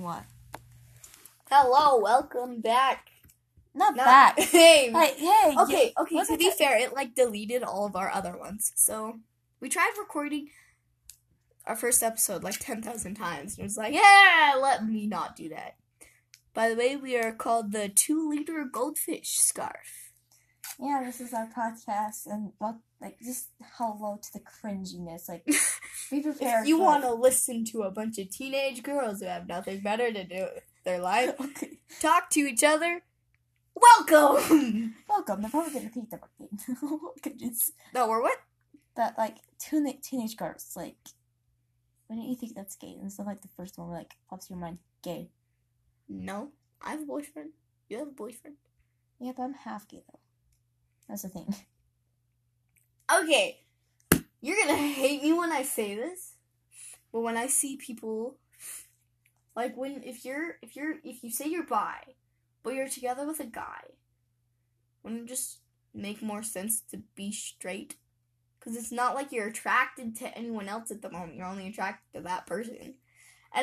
What? Hello, welcome back. Not Not- back. hey. Like, hey. okay, okay. To be fair, it like deleted all of our other ones. So we tried recording our first episode like ten thousand times, and it was like, yeah, let me not do that. By the way, we are called the two liter goldfish scarf. Yeah, this is our podcast, and like, just hello to the cringiness. Like, be prepared. If you want to listen to a bunch of teenage girls who have nothing better to do with their life, Okay. talk to each other, welcome. Welcome. They're probably gonna think that we're goodness. no, we're what? That like teenage teenage girls. Like, why don't you think that's gay? And so like the first one like pops your mind, gay. No, I have a boyfriend. You have a boyfriend. Yeah, but I'm half gay though. That's the thing. Okay, you're gonna hate me when I say this, but when I see people, like when if you're if you're if you say you're bi, but you're together with a guy, wouldn't it just make more sense to be straight? Because it's not like you're attracted to anyone else at the moment. You're only attracted to that person, and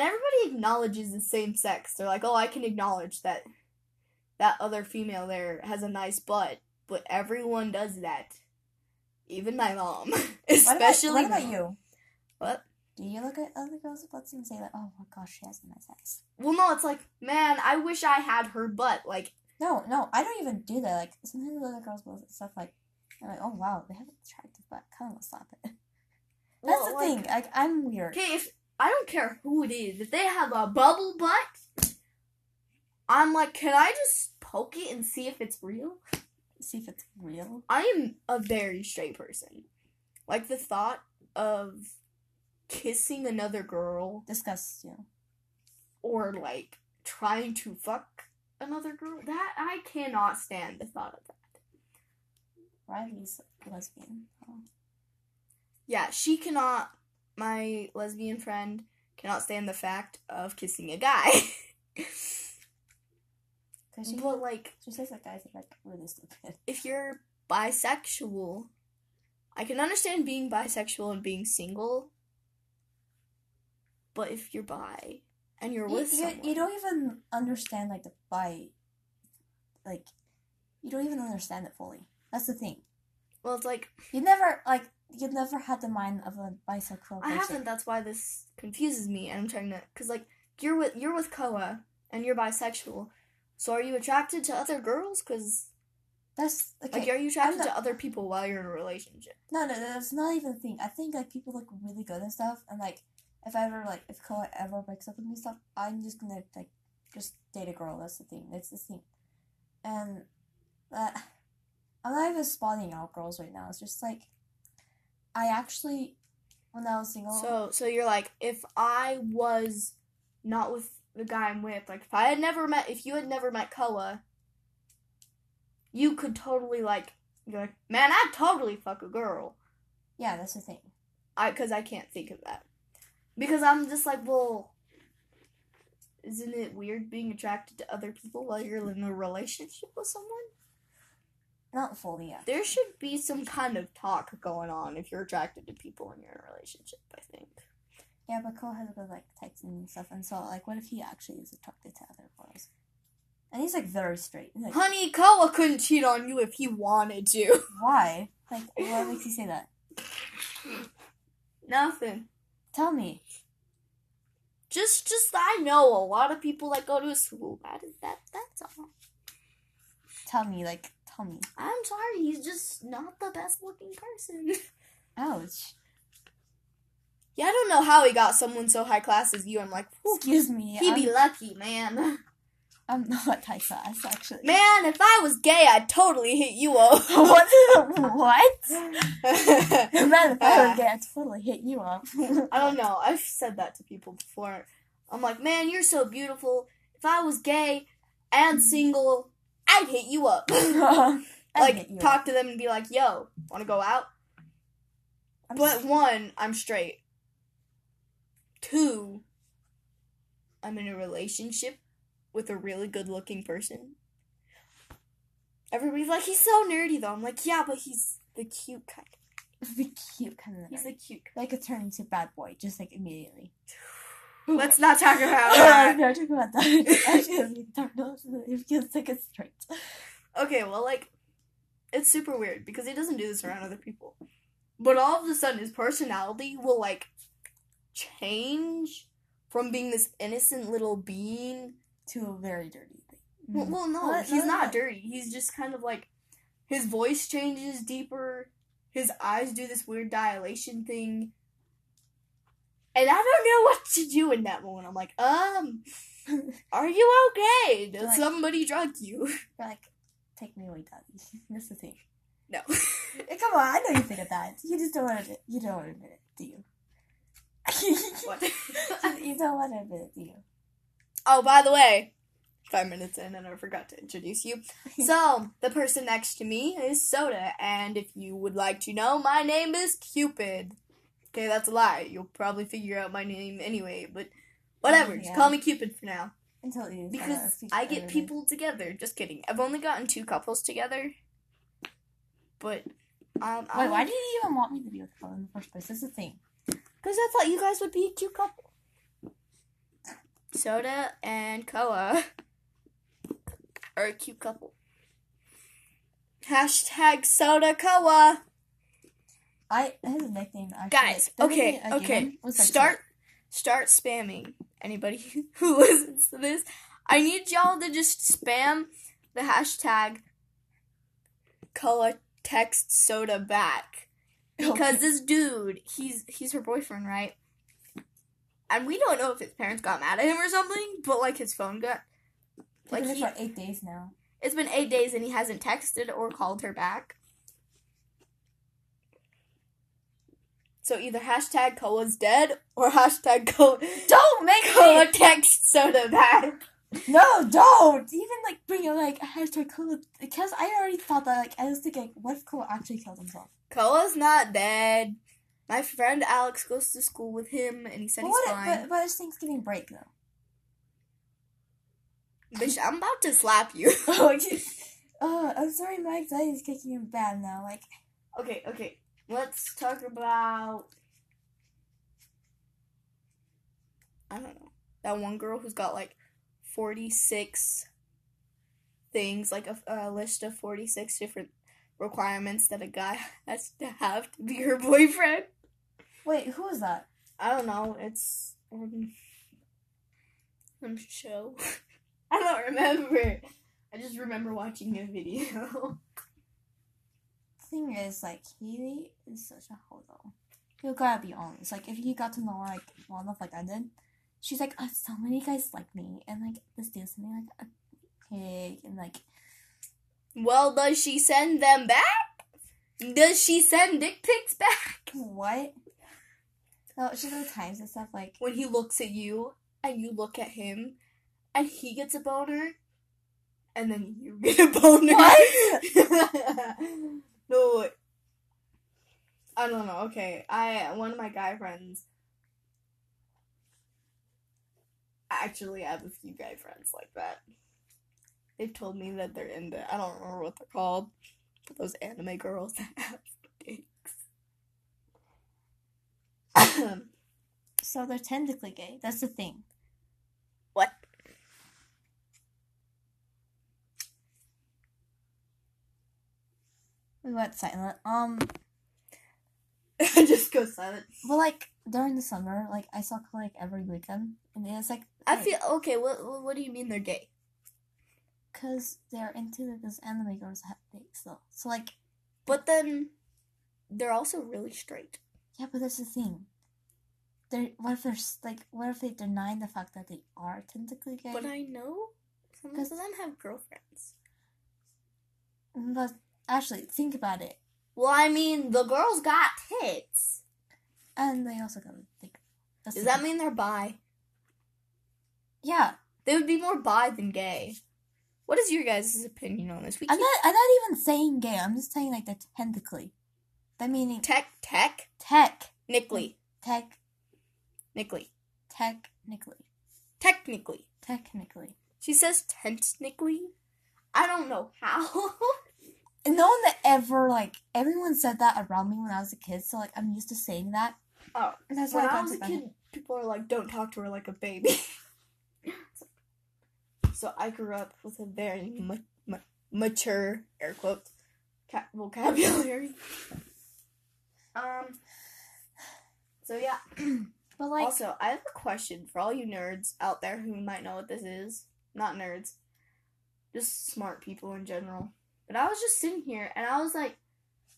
everybody acknowledges the same sex. They're like, oh, I can acknowledge that that other female there has a nice butt, but everyone does that. Even my mom. What Especially about, what about you? What? Do you look at other girls' butts and say like, oh my gosh, she has a nice ass? Well, no, it's like, man, I wish I had her butt. Like, No, no, I don't even do that. Like sometimes I look at girls' butts and stuff like, I'm like, oh wow, they have an attractive butt. Kind of want to slap it. That's well, the like, thing. Like I'm weird. Okay, if I don't care who it is, if they have a bubble butt, I'm like, can I just poke it and see if it's real? See if it's real. I am a very straight person. Like the thought of kissing another girl disgusts you. or like trying to fuck another girl, that I cannot stand the thought of that. Riley's lesbian. Oh. Yeah, she cannot. My lesbian friend cannot stand the fact of kissing a guy. Cause but like, that guys are like really stupid. if you're bisexual, I can understand being bisexual and being single. But if you're bi and you're You, with you, someone, you don't even understand like the bi. Like, you don't even understand it fully. That's the thing. well, it's like You never like you've never had the mind of a bisexual person. I haven't. That's why this confuses me, and I'm trying to, cause like you're with you're with Koa and you're bisexual. So are you attracted to other girls? Cause That's okay. like, are you attracted not- to other people while you're in a relationship? No, no, that's not even a thing. I think like people look really good and stuff, and like if I ever like if Koa ever breaks up with me and stuff, I'm just gonna like just date a girl. That's the thing. That's the thing, and that uh, I'm not even spotting out girls right now. It's just like I actually when I was single. So so you're like, if I was not with the guy I'm with, like if I had never met, if you had never met Koa, you could totally like, you're like, man, I'd totally fuck a girl. yeah, that's the thing. I because I can't think of that because I'm just like, well, isn't it weird being attracted to other people while you're in a relationship with someone? Not fully yet. There should be some kind of talk going on if you're attracted to people when you're in a relationship. I think. Yeah, but Koa has good like texting and stuff, and so like, what if he actually is attracted to other girls? And he's like very straight. He's like, Honey, Koa couldn't cheat on you if he wanted to. why? Like, what makes you say that? Nothing. Tell me. Just, just I know a lot of people that go to a school. That is that. That's all. Tell me. Like, tell me. I'm sorry. He's just not the best looking person. Ouch. Yeah, I don't know how he got someone so high class as you. I'm like, whew, Excuse me. he'd be I'm, lucky, man. I'm not high class, actually. Man, if I was gay, I'd totally hit you up. what? what? Man, if I would uh. get, I'd totally hit you up. I don't know. I've said that to people before. I'm like, man, you're so beautiful. If I was gay and single, I'd hit you up. Like, you talk up. to them and be like, yo, want to go out? I'm But one, I'm straight. Two, I'm in a relationship with a really good looking person. Everybody's like, he's so nerdy though. I'm like, yeah, but he's the cute kind. the cute kind of He's the cute kind. Like a turn into bad boy, just like immediately. Let's not talk about that. not talk about that. Actually, it feels like it's straight. Okay, well, like, it's super weird because he doesn't do this around other people. But all of a sudden, his personality will, like, change from being this innocent little being. To a very dirty thing. Well, well no, What? he's not dirty. He's just kind of like, his voice changes deeper. His eyes do this weird dilation thing. And I don't know what to do in that moment. I'm like, um, are you okay? Did Like- somebody drug you? You're like, take me away, daddy. That's the thing. No. Come on, I know you think of that. You just don't want to. You don't want to admit it, do you? What? you, you don't want to admit it, do you? oh, by the way, five minutes in and I forgot to introduce you. So, the person next to me is Soda, and if you would like to know, my name is Cupid. Okay, that's a lie. You'll probably figure out my name anyway, but whatever. Just yeah. call me Cupid for now. Until you Because I get people together. Just kidding. I've only gotten two couples together. But, um, Wait, why did you even want me to be with Colin in the first place? That's the thing. Because I thought you guys would be a cute couple. Soda and Koa are a cute couple. Hashtag Soda Koa. I his nickname actually. Guys, okay, nickname I gave okay. him was, like, Start start spamming. Anybody who listens to this, I need y'all to just spam the hashtag Koa text soda back. Because this dude, he's he's her boyfriend, right? And we don't know if his parents got mad at him or something, but like his phone got like like he, for eight days now. it's been eight days and he hasn't texted or called her back. So either hashtag Koa's dead or hashtag Koa, Don't make Koa me. text soda back. No, don't even like bring up like a hashtag Koa because I already thought that like I was thinking, what if Koa actually killed himself? Koa's not dead. My friend Alex goes to school with him and he said But he's fine. But, but it's Thanksgiving break though. Bitch, I'm about to slap you. oh, oh, I'm sorry, my anxiety is kicking in bad now. Like, Okay, okay. Let's talk about. I don't know. That one girl who's got like 46 things, like a, a list of 46 different requirements that a guy has to have to be her boyfriend. wait, who is that? I don't know. It's. Um, some show. I don't remember. I just remember watching a video. Thing is, like, he is such a hoe though. You gotta be honest. Like, if you got to know like well enough, like I did, she's like, oh, so many guys like me, and like this dude's something like a pig, and like Well, does she send them back? Does she send dick pics back? what? Oh, no, she's the times and stuff like. When he looks at you and you look at him and he gets a boner and then you get a boner. no. I don't know. Okay. I one of my guy friends actually I have a few guy friends like that. They've told me that they're into I don't remember what they're called. But those anime girls that have dicks. So they're technically gay. That's the thing. what? We went silent. Um, just go silent. well, like during the summer, like I saw like every weekend, and it's like I feel okay. What what, do you mean they're gay? because they're into those anime girls that have dicks though. So like, But then they're also really straight. yeah, but that's the thing. They're what if they're like what if they deny the fact that they are technically gay? But I know some of Cause- them have girlfriends. But actually, think about it, Well, I mean, the girls got tits. and they also got a dick. Does that mean they're bi? Yeah, They would be more bi than gay. What is your guys' opinion on this? We I'm keep- not. I'm not even saying gay. I'm just saying like they're technically. That meaning tech, tech, tech, Nickley, tech, Nickley, technically, technically. technically. She says technically. I don't know how. And no one that ever like everyone said that around me when I was a kid, so like I'm used to saying that. Oh, And that's when why I got was a kid, people are like, don't talk to her like a baby. so I grew up with a very ma- ma- mature air quotes ca- vocabulary. Um. So yeah. But like, also, I have a question for all you nerds out there who might know what this is. Not nerds, just smart people in general. But I was just sitting here and I was like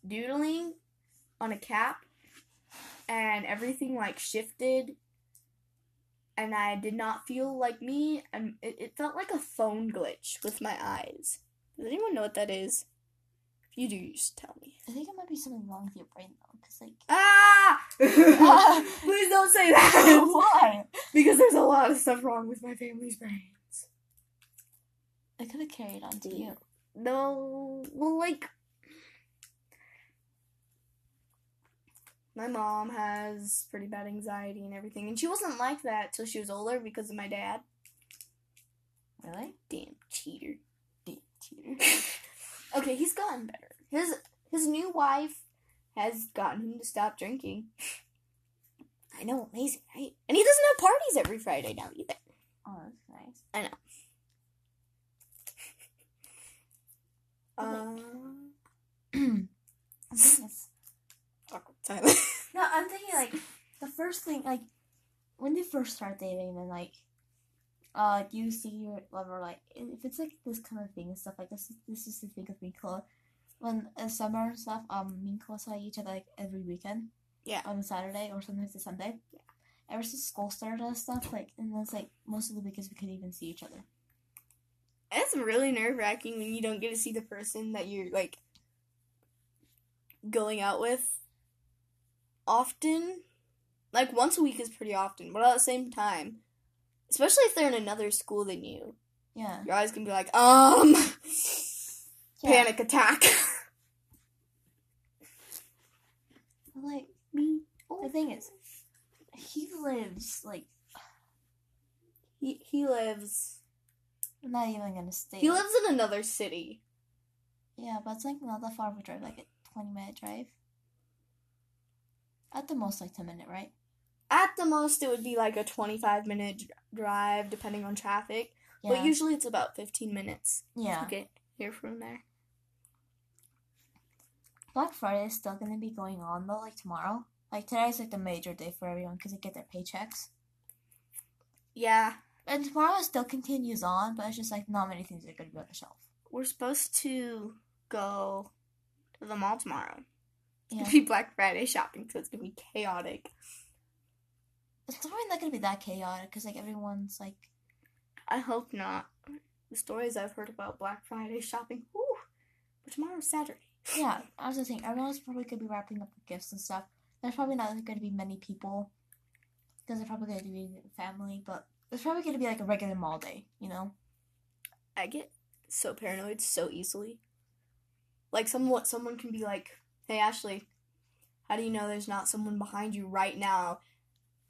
doodling on a cap, and everything like shifted, and I did not feel like me, and it, it felt like a phone glitch with my eyes. Does anyone know what that is? If you do, you just tell me. I think it might be something wrong with your brain though, because like, Ah! Please don't say that. why? Because there's a lot of stuff wrong with my family's brains. I could have carried on to you. No, well, like, my mom has pretty bad anxiety and everything, and she wasn't like that till she was older because of my dad. Really? Damn cheater. Damn cheater. Okay, he's gotten better. His his new wife has gotten him to stop drinking. I know, amazing, right? And he doesn't have parties every Friday now either. Oh, that's nice. Uh, I think it's silence. No, I'm thinking like the first thing, like when you first start dating, and like, uh, you see your lover like if it's like this kind of thing and stuff like this. This is the thing with me, and When in summer and stuff, um, me and Chloe saw each other like every weekend. Yeah. On a Saturday or sometimes a Sunday. Yeah. Ever since school started and stuff, like, and then it's like most of the weekends we couldn't even see each other. It's really nerve wracking when you don't get to see the person that you're like going out with often. Like once a week is pretty often, but at the same time, especially if they're in another school than you, Yeah. your eyes can be like, um, Yeah. panic attack. Like me, the thing is, he lives like he he lives I'm not even gonna stay. he lives in another city. Yeah, but it's like not that far of a drive, like a twenty minute drive. At the most, like ten minute, right? At the most, it would be like a twenty-five minute drive, depending on traffic. Yeah. But usually, it's about fifteen minutes yeah. to get here from there. Black Friday is still gonna be going on though, like tomorrow. Like today is like the major day for everyone because they get their paychecks. Yeah, And tomorrow it still continues on, but it's just like not many things are gonna be on the shelf. we're supposed to go to the mall tomorrow. It's Yeah. gonna be Black Friday shopping, so it's gonna be chaotic. It's probably not gonna be that chaotic because like everyone's like I hope not. The stories I've heard about Black Friday shopping, whew, but tomorrow's Saturday. Yeah, I was just saying, everyone's probably gonna be wrapping up with gifts and stuff. There's probably not gonna be many people because they're probably gonna be family, but it's probably gonna be like a regular mall day, you know? I get so paranoid so easily. Like someone someone can be like, "Hey Ashley, how do you know there's not someone behind you right now?"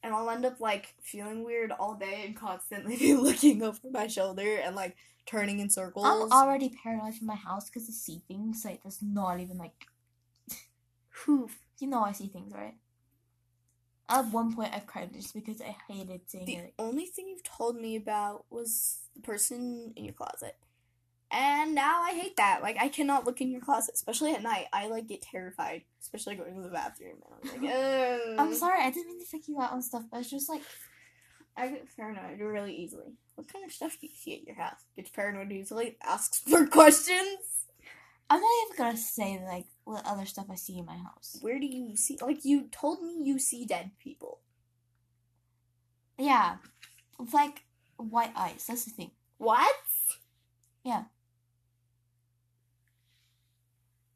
And I'll end up like feeling weird all day and constantly be looking over my shoulder and like turning in circles. I'm already paranoid from my house because I see things like that's not even like Whew. you know I see things right. At one point, I've cried just because I hated seeing The it. The only thing you've told me about was the person in your closet. And now I hate that. Like I cannot look in your closet, especially at night. I like get terrified, especially going to the bathroom. And I'm like, Ugh. I'm sorry, I didn't mean to freak you out on stuff, but it's just like I get paranoid really easily. What kind of stuff do you see at your house? Gets paranoid easily, asks for questions. I'm not even gonna say like what other stuff I see in my house. Where do you see? Like you told me, you see dead people. Yeah, it's like white eyes. That's the thing. What?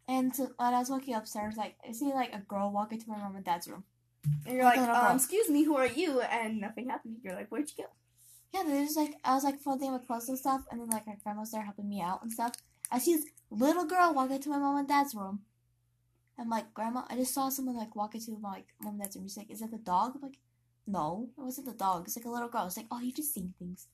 And so, when I was walking upstairs, like I see like a girl walk into my mom and dad's room. And you're like, girl. um, excuse me, who are you? And nothing happened. You're like, where'd you go? Yeah, there's just like I was like folding my clothes and stuff, and then like my friend was there helping me out and stuff. I see this little girl walk into my mom and dad's room. I'm like, Grandma, I just saw someone like walk into my like, mom and dad's room. She's like, Is that the dog? I'm like, No, it wasn't the dog. It's like a little girl. It's like, Oh, you just seen things.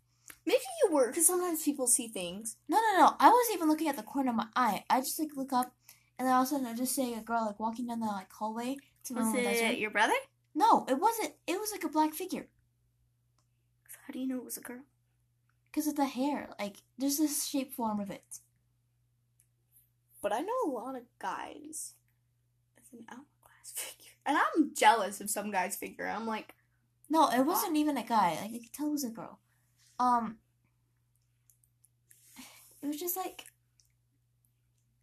Maybe you were, because sometimes people see things. No, no, no. I wasn't even looking at the corner of my eye. I just like look up, and then all of a sudden I just see a girl like walking down the like hallway to Was mom and dad's room. it your brother? No, it wasn't. It was like a black figure. How do you know it was a girl? Because of the hair. Like, there's this shape form of it. But I know a lot of guys with an hourglass figure. And I'm jealous of some guys' figure. I'm like, No, it wasn't even a guy. Like, I could tell it was a girl. Um, it was just like,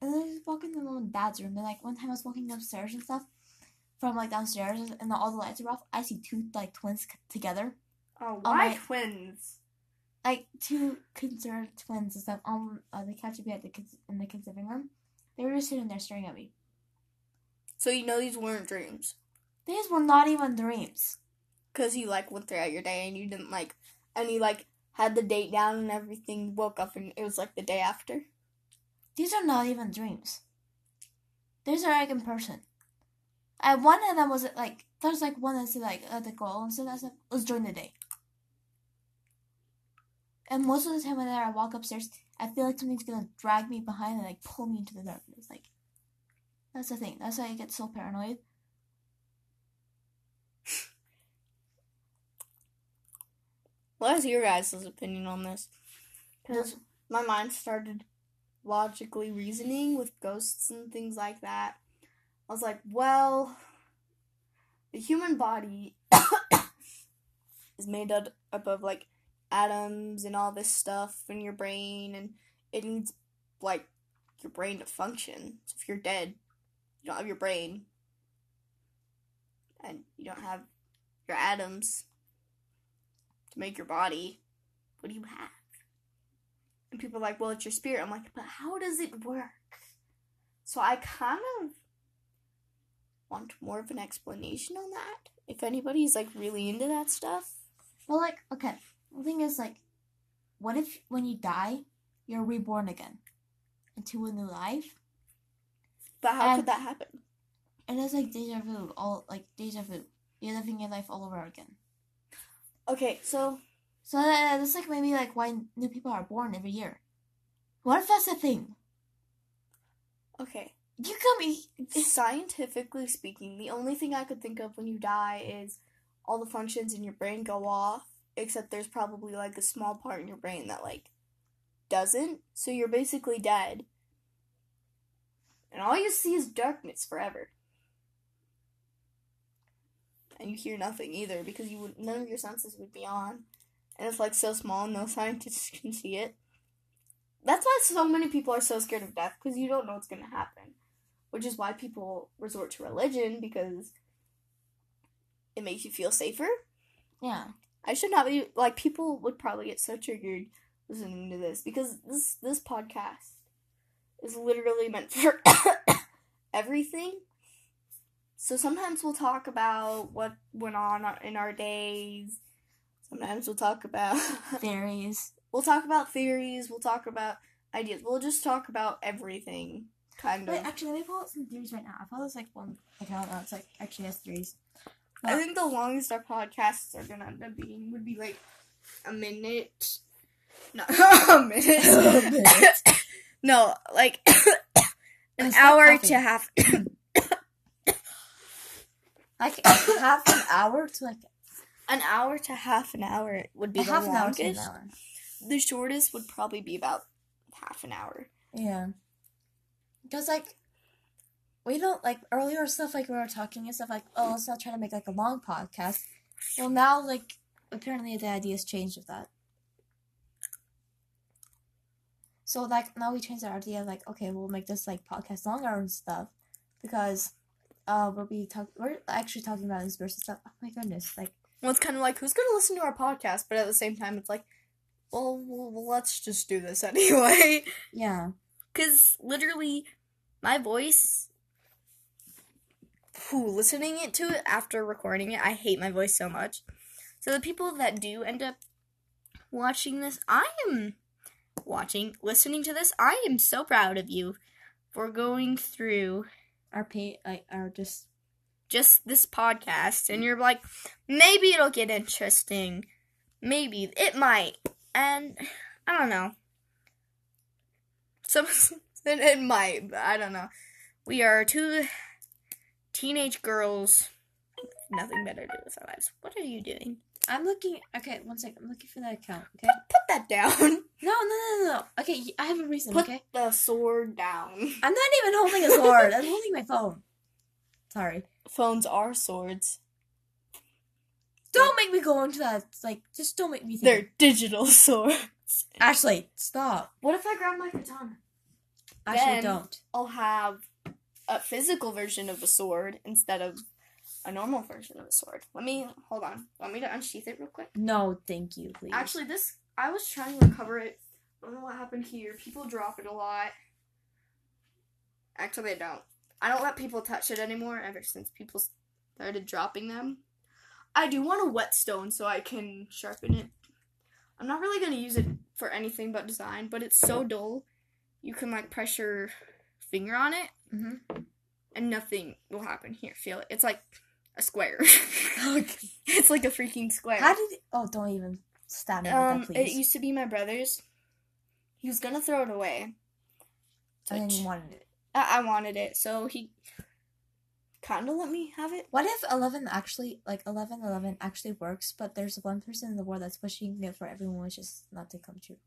and then I was walking in my own dad's room. And like one time I was walking upstairs and stuff, from like downstairs, and all the lights are off. I see two like twins c- together, oh, why my- twins? like two concerned twins and stuff on uh, the couch had the kids in the kids' living room. They were just sitting there staring at me. So you know these weren't dreams. These were not even dreams. Because you like went throughout your day and you didn't like, and you like had the date down and everything, woke up and it was like the day after. These are not even dreams. These are like in person. And one of them was like there's like one that's like uh, the girl and so that's like was during the day. And most of the time when I walk upstairs, I feel like something's gonna drag me behind and like pull me into the darkness. Like that's the thing. That's why I get so paranoid. What is your guys' opinion on this? Because my mind started logically reasoning with ghosts and things like that. I was like, well, the human body is made up of like atoms and all this stuff in your brain, and it needs like your brain to function. So if you're dead, you don't have your brain, and you don't have your atoms to make your body. What do you have? And people are like, well, it's your spirit. I'm like, but how does it work? So I kind of want more of an explanation on that. If anybody's like really into that stuff. Well, like, okay. The thing is, like, what if when you die, you're reborn again into a new life? But how And- could that happen? And it's like deja vu, all like deja vu. You're living your life all over again. Okay, so So uh, that's like maybe like why new people are born every year. What if that's a thing? okay. You got me. Scientifically speaking, the only thing I could think of when you die is all the functions in your brain go off, except there's probably like a small part in your brain that like doesn't. So you're basically dead. And all you see is darkness forever. And you hear nothing either because you would none of your senses would be on. And it's like so small no scientists can see it. That's why so many people are so scared of death because you don't know what's going to happen which is why people resort to religion because it makes you feel safer. Yeah. I should not be like people would probably get so triggered listening to this because this this podcast is literally meant for everything. So sometimes we'll talk about what went on in our days. Sometimes we'll talk about Theories. we'll talk about theories, we'll talk about ideas. We'll just talk about everything kind of. Wait, actually, let me pull out some theories right now. I follow this like one account that's like actually has theories. I think the longest our podcasts are gonna end up being would be like a minute. No, a minute. A minute. no, like an hour to half. Like half an hour to like An hour to half an hour would be the half an hour to an longest. hour. The shortest would probably be about half an hour. Yeah. Because like we don't like earlier stuff like we were talking and stuff like oh let's not try to make like a long podcast. Well now like apparently the idea's changed with that. So like now we changed our idea like okay we'll make this like podcast longer and stuff because uh we'll be talk we're actually talking about this conspiracy stuff. Oh my goodness like Well, it's kind of like who's gonna listen to our podcast, but at the same time, it's like, well, well, well let's just do this anyway. yeah Because literally, my voice, who listening it to it after recording it, I hate my voice so much. So the people that do end up watching this, I am watching, listening to this. I am so proud of you for going through our pay like our just just this podcast, and you're like, maybe it'll get interesting. Maybe it might, and I don't know. Some it, might, but I don't know. We are two teenage girls nothing better to do with our lives. What are you doing? I'm looking. Okay, one second. I'm looking for that account. Okay. Put, put that down. No, no, no, no. no. Okay, I have a reason. Put okay. the sword down. I'm not even holding a sword. I'm holding my phone. Sorry. Phones are swords. Don't make me go into that. Like, just don't make me think. They're digital swords. Ashley, stop. What if I grab my katana? Ashley, Then- don't. I'll have a physical version of a sword instead of a normal version of a sword. Let me hold on. Want me to unsheath it real quick? No, thank you, please. Actually, this I was trying to recover it. I don't know what happened here. People drop it a lot. Actually, they don't. I don't let people touch it anymore. Ever since people started dropping them, I do want a whetstone so I can sharpen it. I'm not really gonna use it for anything but design, but it's so dull. You can like press your finger on it, Mhm. and nothing will happen. Here, feel it. It's like a square. It's like a freaking square. How did? Oh, don't even stab me Um, that, it used to be my brother's. He was gonna throw it away. and which- you wanted it. I, I wanted it, so he kind of let me have it. What if eleven actually, like eleven eleven, actually works, but there's one person in the world that's wishing it for everyone wishes not to come true.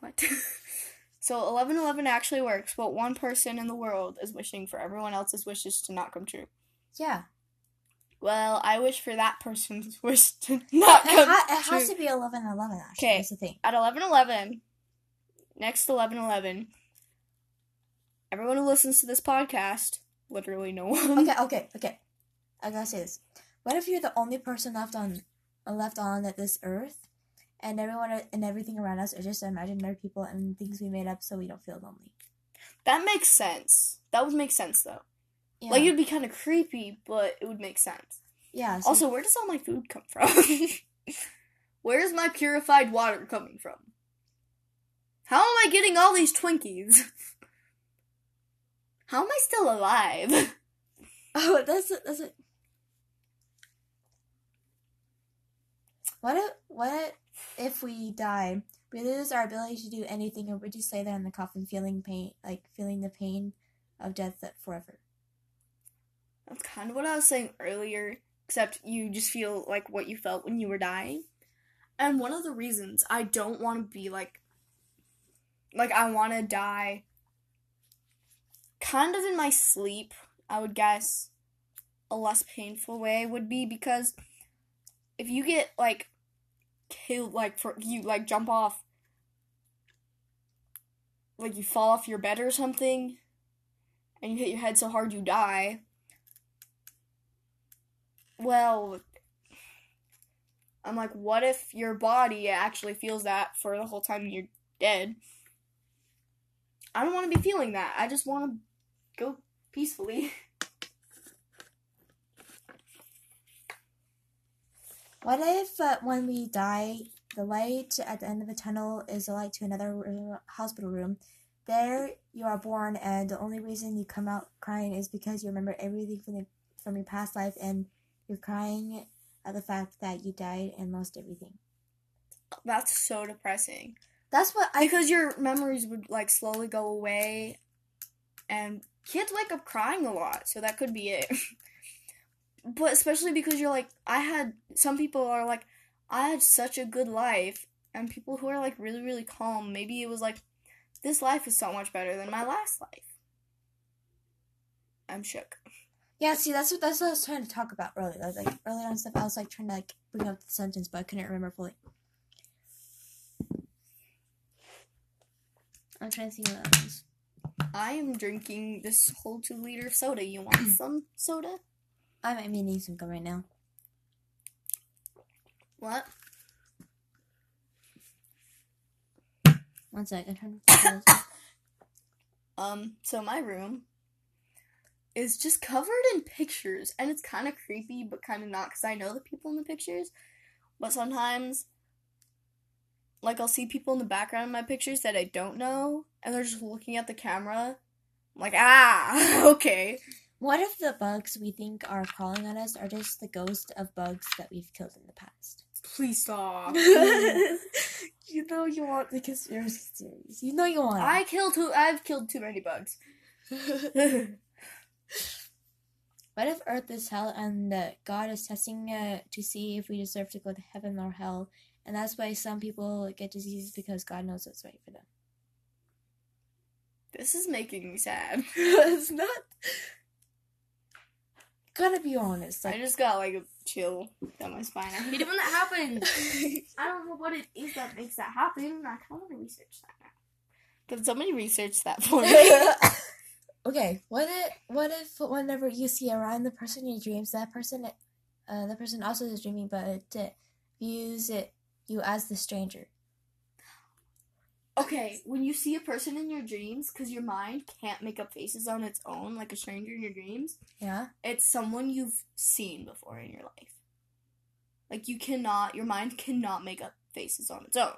What? so eleven eleven actually works, but one person in the world is wishing for everyone else's wishes to not come true. Yeah, Well, I wish for that person's wish to not it, come ha- it true. has to be eleven eleven. Actually, Okay. that's the thing. At eleven eleven, next eleven eleven, everyone who listens to this podcast, literally no one. Okay, okay, okay. I gotta say this. What if you're the only person left on, left on this earth, and everyone and everything around us are just imaginary people and things we made up so we don't feel lonely? That makes sense. That would make sense though. Yeah. Like it'd be kind of creepy, but it would make sense. yeah. So Also, where does all my food come from? Where's my purified water coming from? How am I getting all these Twinkies? How am I still alive? Oh, that's it. That's it. What if what if we die? We lose our ability to do anything, or we just lay there in the coffin, feeling pain, like feeling the pain of death forever. That's kind of what I was saying earlier, except you just feel like what you felt when you were dying. And one of the reasons I don't want to be like, like, I want to die kind of in my sleep, I would guess a less painful way would be because if you get like killed, like, for you like jump off, like, you fall off your bed or something, and you hit your head so hard you die. Well, I'm like, what if your body actually feels that for the whole time you're dead? I don't want to be feeling that. I just want to go peacefully. What if uh, when we die, the light at the end of the tunnel is a light to another r- hospital room? There you are born, and the only reason you come out crying is because you remember everything from the from your past life, and you're crying at the fact that you died and lost everything. That's so depressing. That's what I. Because your memories would like slowly go away, and kids wake up crying a lot, so that could be it. but especially because you're like, I had some people are like, I had such a good life, and people who are like really really calm, maybe it was like, this life is so much better than my last life. I'm shook. Yeah, see, that's what that's what I was trying to talk about earlier. Like earlier on stuff. I was like trying to like bring up the sentence, but I couldn't remember fully. I'm trying to see what that was. I am drinking this whole two liter soda. You want some soda? I might be needing some gum right now. What? One sec, I'm trying to. Um, so my room is just covered in pictures, and it's kind of creepy, but kind of not, because I know the people in the pictures. But sometimes, like, I'll see people in the background of my pictures that I don't know, and they're just looking at the camera. I'm like, ah, okay. What if the bugs we think are crawling on us are just the ghost of bugs that we've killed in the past? Please stop. you know you want the conspiracy theories. You know you want. I killed too. I've killed too many bugs. What if Earth is hell and uh, God is testing uh, to see if we deserve to go to heaven or hell, and that's why some people get diseases because God knows what's right for them. This is making me sad. it's not. Gotta be honest. I just got like a chill down my spine. I hate it when that happens. I don't know what it is that makes that happen. I kind of want to research that now. Can somebody research that for me? okay, what if what if whenever you see around the person in your dreams, that person, uh, the person also is dreaming, but it views it you as the stranger. okay, when you see a person in your dreams, because your mind can't make up faces on its own, like a stranger in your dreams, Yeah. it's someone you've seen before in your life. Like you cannot, your mind cannot make up faces on its own,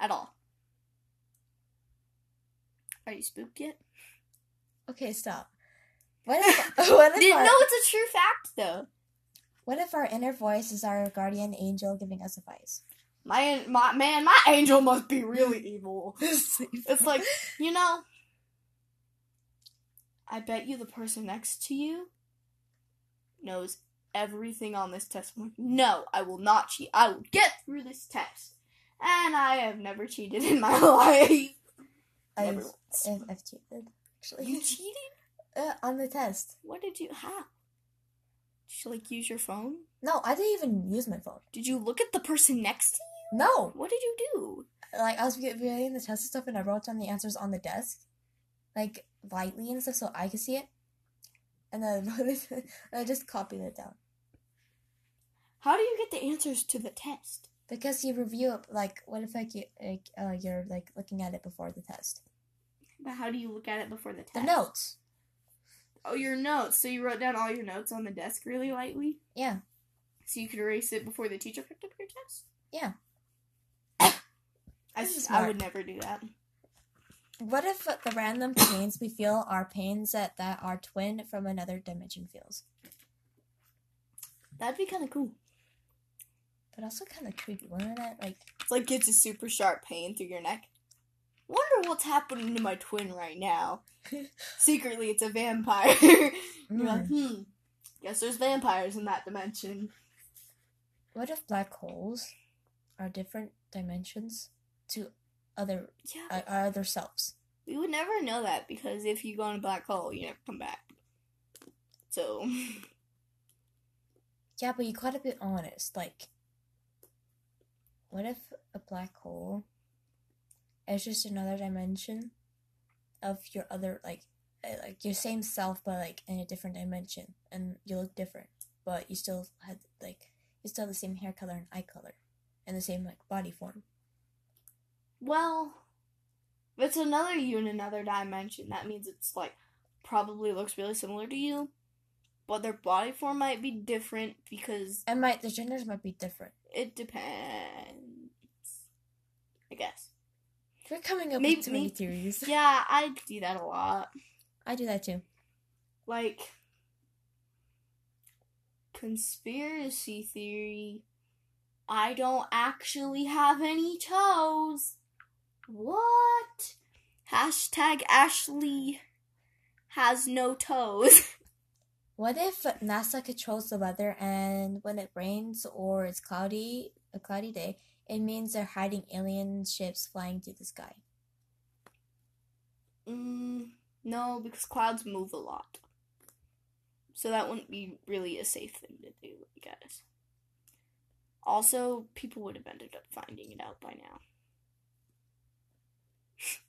at all. Are you spooked yet? Okay, stop. What if what if our, know it's a true fact though. what if our inner voice is our guardian angel giving us advice? My my man, my angel must be really evil. It's like, you know, I bet you the person next to you knows everything on this test. No, I will not cheat. I will get through this test. And I have never cheated in my life. I've, Never once. I've, I've cheated actually You cheated? uh, on the test. What did you how? Did you like use your phone? No, I didn't even use my phone. Did you look at the person next to you? No, What did you do? like I was reading the test and stuff, and I wrote down the answers on the desk, like lightly and stuff, so I could see it. And then I it, and I just copied it down How do you get the answers to the test? because you review it. Like, what if like you like uh, you're like looking at it before the test? But how do you look at it before the test? The notes. Oh, your notes. So you wrote down all your notes on the desk really lightly? Yeah. So you could erase it before the teacher picked up your test? Yeah. I, This I would never do that. What if the random pains we feel are pains that, that our twin from another dimension feels? That'd be kind of cool. But also kind of creepy, wouldn't it? Like, It's like it's a super sharp pain through your neck. Wonder what's happening to my twin right now. Secretly, it's a vampire. You're like, mm. hmm. Guess there's vampires in that dimension. what if black holes are different dimensions to other Yeah, uh, our other selves? we would never know that because if you go in a black hole, you never come back. So, Yeah, but you gotta be honest. Like, what if a black hole is just another dimension of your other, like, uh, like your same self, but like in a different dimension, and you look different, but you still had like you still have the same hair color and eye color, and the same like body form. Well, if it's another you in another dimension, that means it's like probably looks really similar to you, but their body form might be different because And my the genders might be different. it depends. I guess. We're coming up Maybe- with too many theories. Yeah, I do that a lot. I do that too. Like conspiracy theory. I don't actually have any toes. What? Hashtag Ashley has no toes. What if NASA controls the weather and when it rains or it's cloudy, a cloudy day, it means they're hiding alien ships flying through the sky? mm, no, because clouds move a lot. So that wouldn't be really a safe thing to do, I guess. Also, people would have ended up finding it out by now.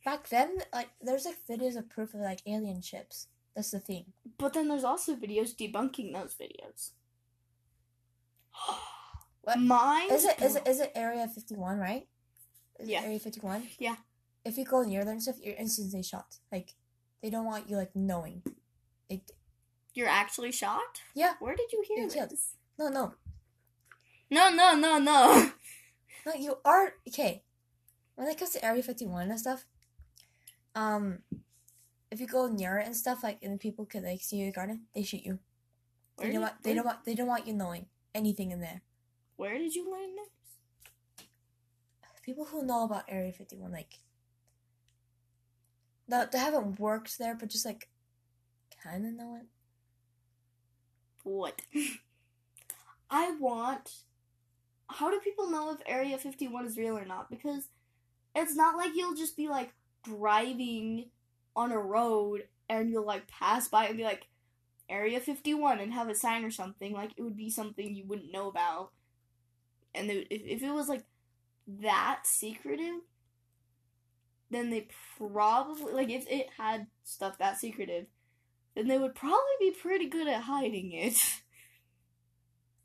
Back then, like there's like videos of proof of like alien ships. That's the thing. But then there's also videos debunking those videos. What? Mine Is it is it is it Area Fifty One, right? Is Yeah. Area Fifty One. Yeah. If you go near them and stuff, you're instantly shot. Like they don't want you like knowing. Like You're actually shot? Yeah. Where did you hear You're killed. this? no no No, no, no, no. no you are okay. When it comes to Area Fifty One and stuff, um, if you go near it and stuff, like and people could like see your garden, they shoot you. They don't want they don't want they don't want you knowing anything in there. where did you learn this? people who know about Area 51, like, no, they haven't worked there, but just like, kind of know it. What? I want. How do people know if Area 51 is real or not? Because it's not like you'll just be like driving on a road and you'll like pass by and be like Area 51 and have a sign or something. Like it would be something you wouldn't know about. And they, if, if it was like that secretive, then they probably like if it had stuff that secretive, then they would probably be pretty good at hiding it.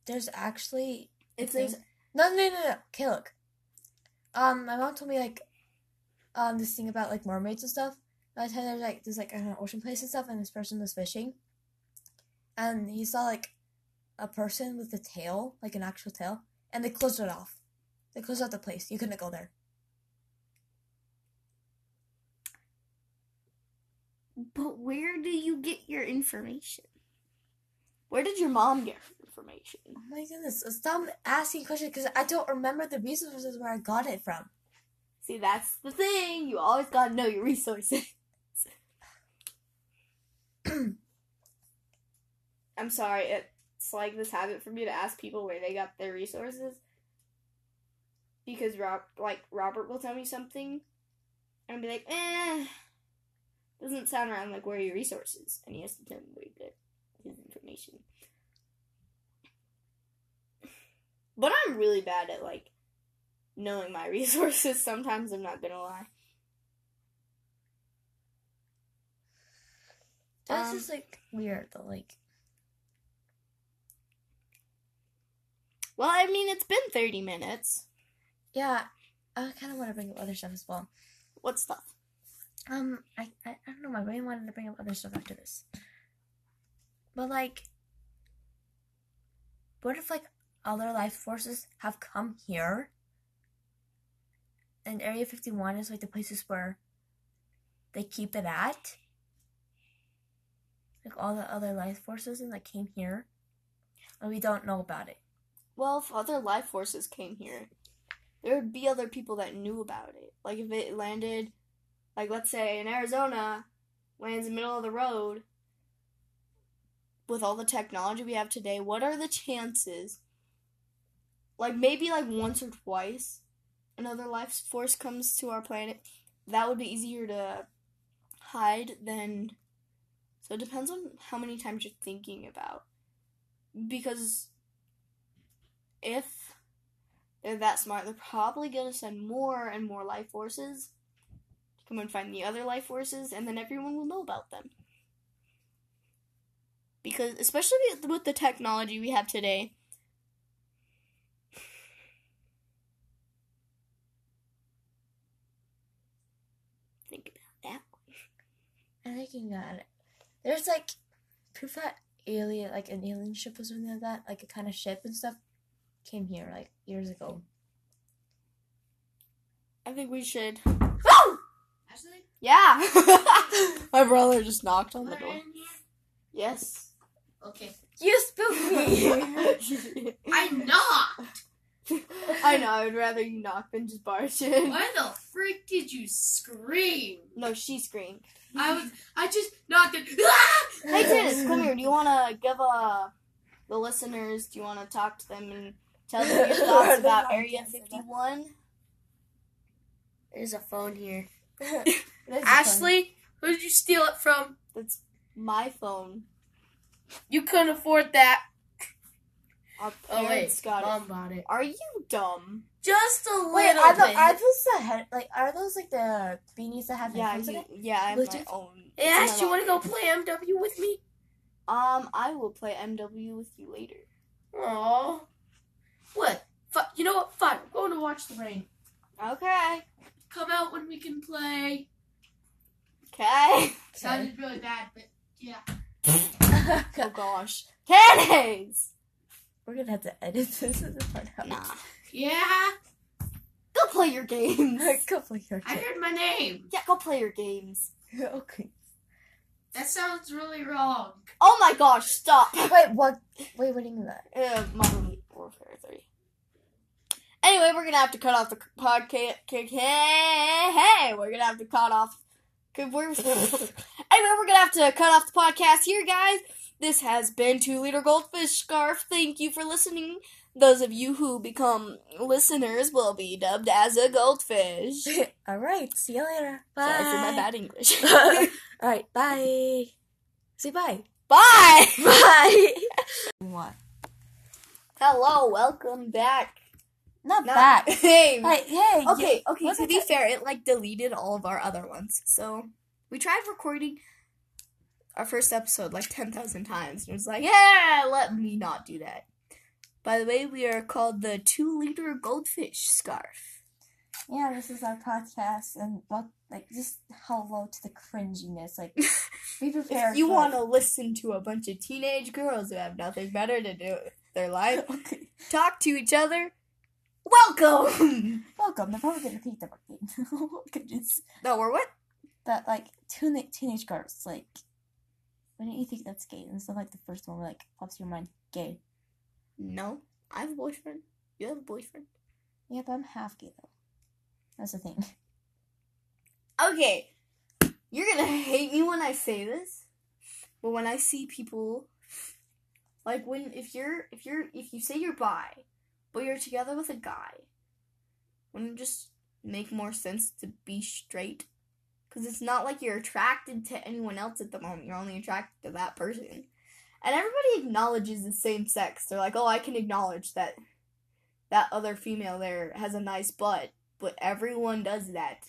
There's actually If there's no no no no. Okay, look. Um, my mom told me like, um, this thing about like mermaids and stuff. And I told her like there's like an ocean place and stuff, and this person was fishing, and he saw like a person with a tail, like an actual tail, and they closed it off. They closed off the place. You couldn't go there. But where do you get your information? Where did your mom get information? Oh my goodness! Stop asking questions because I don't remember the resources where I got it from. See, that's the thing. You always gotta know your resources. I'm sorry, it's like this habit for me to ask people where they got their resources. Because Rob, like Robert will tell me something, and I'll be like, "Eh, doesn't sound around like, "Where are your resources?" And he has to tell me where he got his information. But I'm really bad at like knowing my resources. Sometimes I'm not gonna lie. That's Um, just like weird though. Like Well, I mean, it's been 30 minutes. yeah, I kind of want to bring up other stuff as well. What stuff? Um, I, I, I don't know. My brain wanted to bring up other stuff after this, but like, what if like other life forces have come here, and Area Fifty One is like the places where they keep it at, like all the other life forces and like came here, and we don't know about it. Well, if other life forces came here, there would be other people that knew about it. Like if it landed, like let's say in Arizona, lands in the middle of the road, with all the technology we have today, what are the chances? Like maybe like once or twice, another life force comes to our planet. That would be easier to hide than. So it depends on how many times you're thinking about. Because if they're that smart, they're probably going to send more and more life forces to come and find the other life forces, and then everyone will know about them. Because, especially with- with the technology we have today, think about that. I'm thinking that there's like proof that alien, like an alien ship or something like that, like a kind of ship and stuff, came here like years ago. I think we should. Ashley, Yeah! My brother just knocked on the we're door. Yes. Okay. You spooked me. I knocked. I know, I would rather you knock than just barge in. Why the freak did you scream? No, she screamed. I was. I just knocked it. Hey, Dennis, come here. Do you want to give uh, the listeners, do you want to talk to them and tell them your thoughts about Area 51? There's a phone here. That's funny. Ashley, who did you steal it from? That's my phone. You couldn't afford that. Our Oh wait, parents got it. mom bought it. Are you dumb? Just a little Wait, are, the, bit. are those the head? Like, are those like the beanies that have Yeah, you, yeah, I have my own. Hey, It's Ash, my you want to go play MW with me? Um, I will play MW with you later. Aw. What? Fu- you know what? Fine. I'm going to watch the rain. Okay. Come out when we can play. Okay. Sounded really bad, but yeah. Oh gosh. Candies! We're gonna have to edit this as a part out. Nah. Yeah, Go play your games. Couple your games. I heard my name. yeah, go play your games. Okay. That sounds really wrong. Oh my gosh, stop. Wait, what? Wait, what do you mean that? Uh, Modern Warfare 3. Anyway, we're gonna have to cut off the podcast. Hey, hey, we're gonna have to cut off. 'cause We're, anyway, we're gonna have to cut off the podcast here, guys. This has been Two Liter Goldfish Scarf. Thank you for listening. Those of you who become listeners will be dubbed as a goldfish. All right. See you later. Bye. Sorry for my bad English. All right. Bye. Say bye. Bye! Bye. what? Hello, welcome back. Not, Not- back. Hey. Like, hey. Okay, okay, What's to be ta- fair, it like deleted all of our other ones. So we tried recording our first episode like 10,000 times. And it was like, yeah, let me not do that. By the way, we are called the two liter goldfish scarf. Yeah, this is our podcast, and like, just hello to the cringiness. Like, be prepared. If you want to listen to a bunch of teenage girls who have nothing better to do with their life, Okay. talk to each other, welcome! Welcome. They're probably gonna think that we're gay. oh goodness. no, we're what? That like teenage teenage girls. Like, why don't you think that's gay? And so like the first one, like pops your mind, gay. No, I have a boyfriend. You have a boyfriend. Yeah, but I'm half gay though. That's the thing. okay, you're gonna hate me when I say this, but when I see people, like when if you're if you're if you say you're bi, but you're together with a guy, wouldn't it just make more sense to be straight? Because it's not like you're attracted to anyone else at the moment. You're only attracted to that person, and everybody acknowledges the same sex. They're like, oh, I can acknowledge that that other female there has a nice butt, but everyone does that.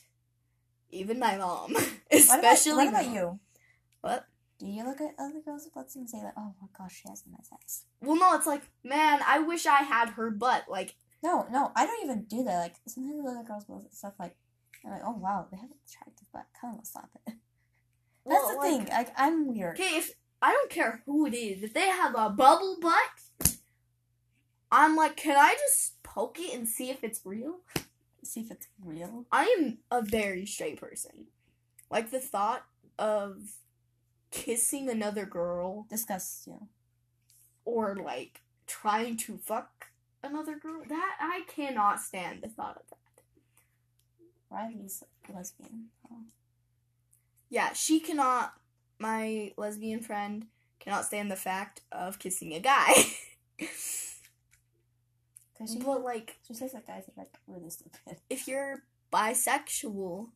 Even my mom. Especially what about, what about you? What? Do you look at other girls' butts and say like, oh my gosh, she has a nice ass? Well, no, it's like, man, I wish I had her butt. Like, No, no, I don't even do that. Like sometimes I look at girls' butts and stuff like, I'm like, oh wow, they have an attractive butt. Kind of want to slap it. That's well, the like, thing. Like I'm weird. Okay, if I don't care who it is, if they have a bubble butt, I'm like, can I just poke it and see if it's real? See if it's real. I am a very straight person. Like the thought of kissing another girl Discuss you. or like trying to fuck another girl, that I cannot stand the thought of that. Riley's lesbian. Oh. Yeah, she cannot. My lesbian friend cannot stand the fact of kissing a guy. She, but like, she says that guys are like really stupid. if you're bisexual,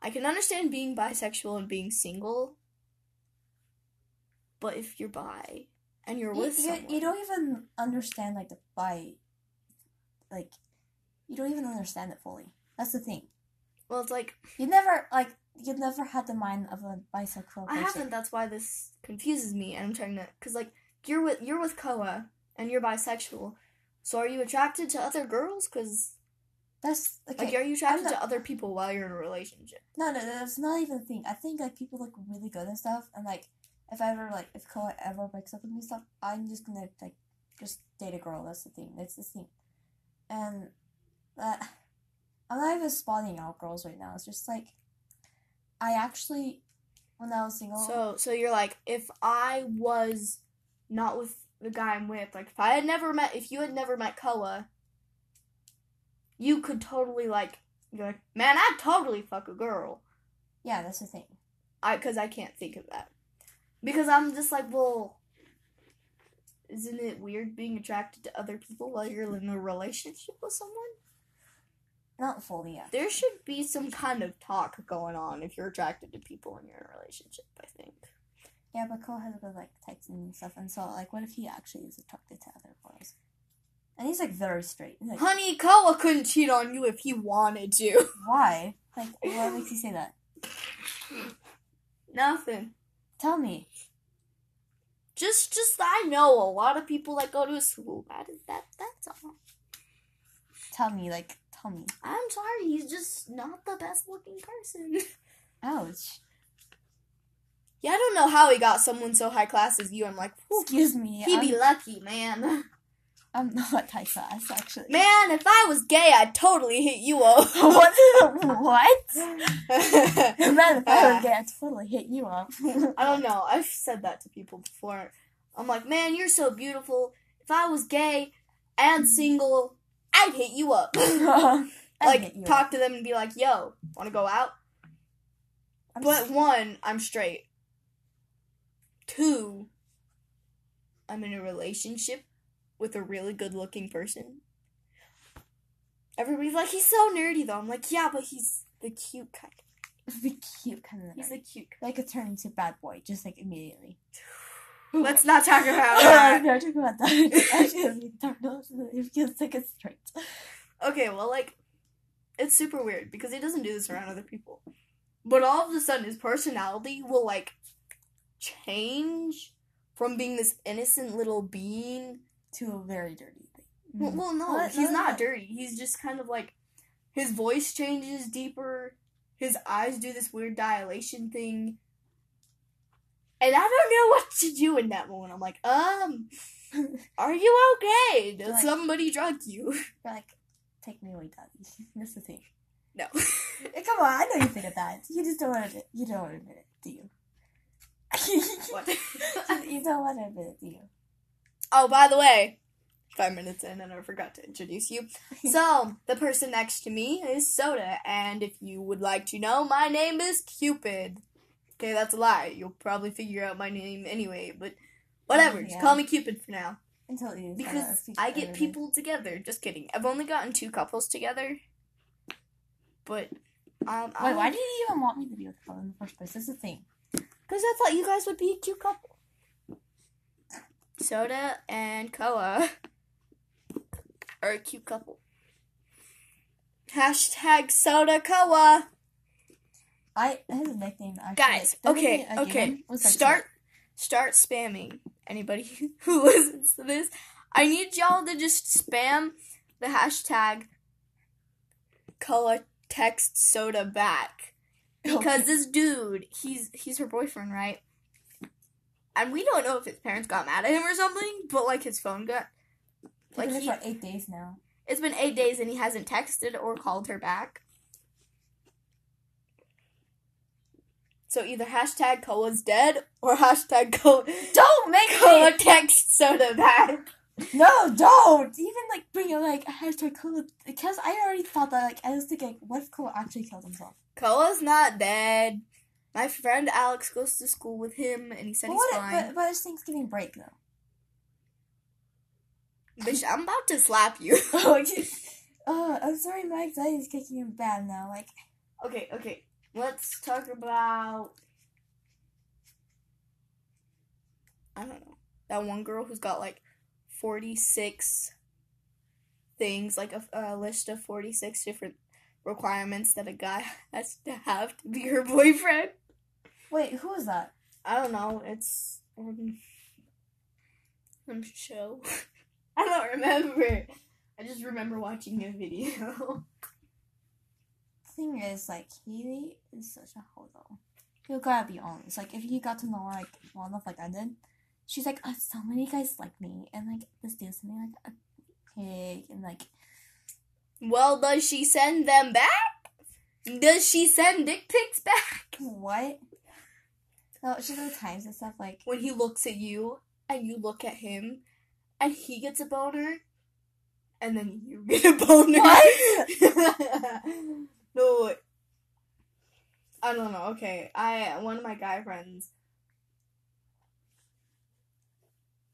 I can understand being bisexual and being single. But if you're bi and you're You, with you, someone, you don't even understand like the bi. Like, you don't even understand it fully. That's the thing. well, it's like You never like you've never had the mind of a bisexual I haven't. That's why this confuses me, and I'm trying to, cause like you're with you're with Koa and you're bisexual. So are you attracted to other girls? Cause That's okay. like, are you attracted not- to other people while you're in a relationship? No, no, that's not even a thing. I think like people look really good and stuff, and like if I ever like if Koa ever breaks up with me and stuff, I'm just gonna like just date a girl. That's the thing. That's the thing, and that I'm not even spotting out girls right now. It's just like I actually when I was single. So so you're like, if I was not with the guy I'm with, like if I had never met, if you had never met Koa, you could totally like, you're like, man, I'd totally fuck a girl. yeah, that's the thing. I because I can't think of that because I'm just like, well, isn't it weird being attracted to other people while you're in a relationship with someone? Not fully, yeah. There should be some kind of talk going on if you're attracted to people when you're in a relationship. I think. Yeah, but Cole has a good like texting and stuff, and so like, what if he actually is attracted to other girls? And he's like very straight. Like, Honey, Koa couldn't cheat on you if he wanted to. why? Like, what makes you say that? Nothing. Tell me. Just, just I know a lot of people that go to a school. That is that. That's all. Tell me, like, me. I'm sorry, he's just not the best looking person. Ouch. yeah, I don't know how he got someone so high class as you. I'm like, Excuse me. he'd I'm, be lucky, man. I'm not high class, actually. Man, if I was gay, I'd totally hit you up. what? what? Man, if I would get, I'd totally hit you up. I don't know. I've said that to people before. I'm like, man, you're so beautiful. If I was gay and mm. single, I'd hit you up. Like, you up. talk to them and be like, yo, wanna go out? I'm But one, I'm straight. Two, I'm in a relationship with a really good looking person. Everybody's like, he's so nerdy though. I'm like, yeah, but he's the cute kind. the cute kind of He's the cute. kind. like a turn into bad boy just like immediately. Let's not talk about that. not talking about that. Actually, don't know. It feels like it's straight. Okay, well, like, it's super weird because he doesn't do this around other people. But all of a sudden, his personality will, like, change from being this innocent little being. To a very dirty thing. Well, well no, What? he's No, not no. dirty. He's just kind of like, his voice changes deeper. His eyes do this weird dilation thing. And I don't know what to do in that moment. I'm like, um, are you okay? Did Like- somebody drug you? You're like, take me away, daddy. That's the thing. No. Come on, I know you think of that. You just don't want to. You don't want to admit it, do you? what? you don't want to admit it, do you? Oh, by the way, five minutes in and I forgot to introduce you. So, the person next to me is Soda, and if you would like to know, my name is Cupid. Okay, that's a lie. You'll probably figure out my name anyway, but whatever. Just call me Cupid for now. Until you Because I get people together. Just kidding. I've only gotten two couples together. But, um, Wait, why did you even want me to be with Colin in the first place? That's the thing. Because I thought you guys would be a cute couple. Soda and Koa are a cute couple. Hashtag Soda Koa. I his nickname actually. Guys, the okay, nickname I gave okay. like, Start start spamming. Anybody who listens to this, I need y'all to just spam the hashtag color text soda back. because this dude, he's he's her boyfriend, right? And we don't know if his parents got mad at him or something, but like his phone got like like been he, for eight days now. it's been eight days and he hasn't texted or called her back. So either hashtag cola's dead or hashtag Koa, Don't make Koa text soda back. No, don't even like bring up like a hashtag Koa because I already thought that like I was thinking, what if Koa actually killed himself? Cola's not dead. My friend Alex goes to school with him and he said But he's what? fine. But, but it's Thanksgiving break though. Bitch, I'm about to slap you. oh, oh, I'm sorry, my anxiety is kicking in bad now. Like, Okay, okay. Let's talk about. I don't know. That one girl who's got like 46 things, like a, a list of 46 different requirements that a guy has to have to be her boyfriend. wait, who is that? I don't know. It's. Um, some show. I don't remember. I just remember watching a video. Thing is, like, he is such a though. You gotta be honest. Like, if you got to know like well enough, like I did, she's like, oh, so many guys like me, and like this dude's something like a pig, and like Well, does she send them back? Does she send dick pics back? what? Oh, no, she's the times and stuff like. When he looks at you and you look at him and he gets a boner and then you get a boner. no. I don't know. Okay. I one of my guy friends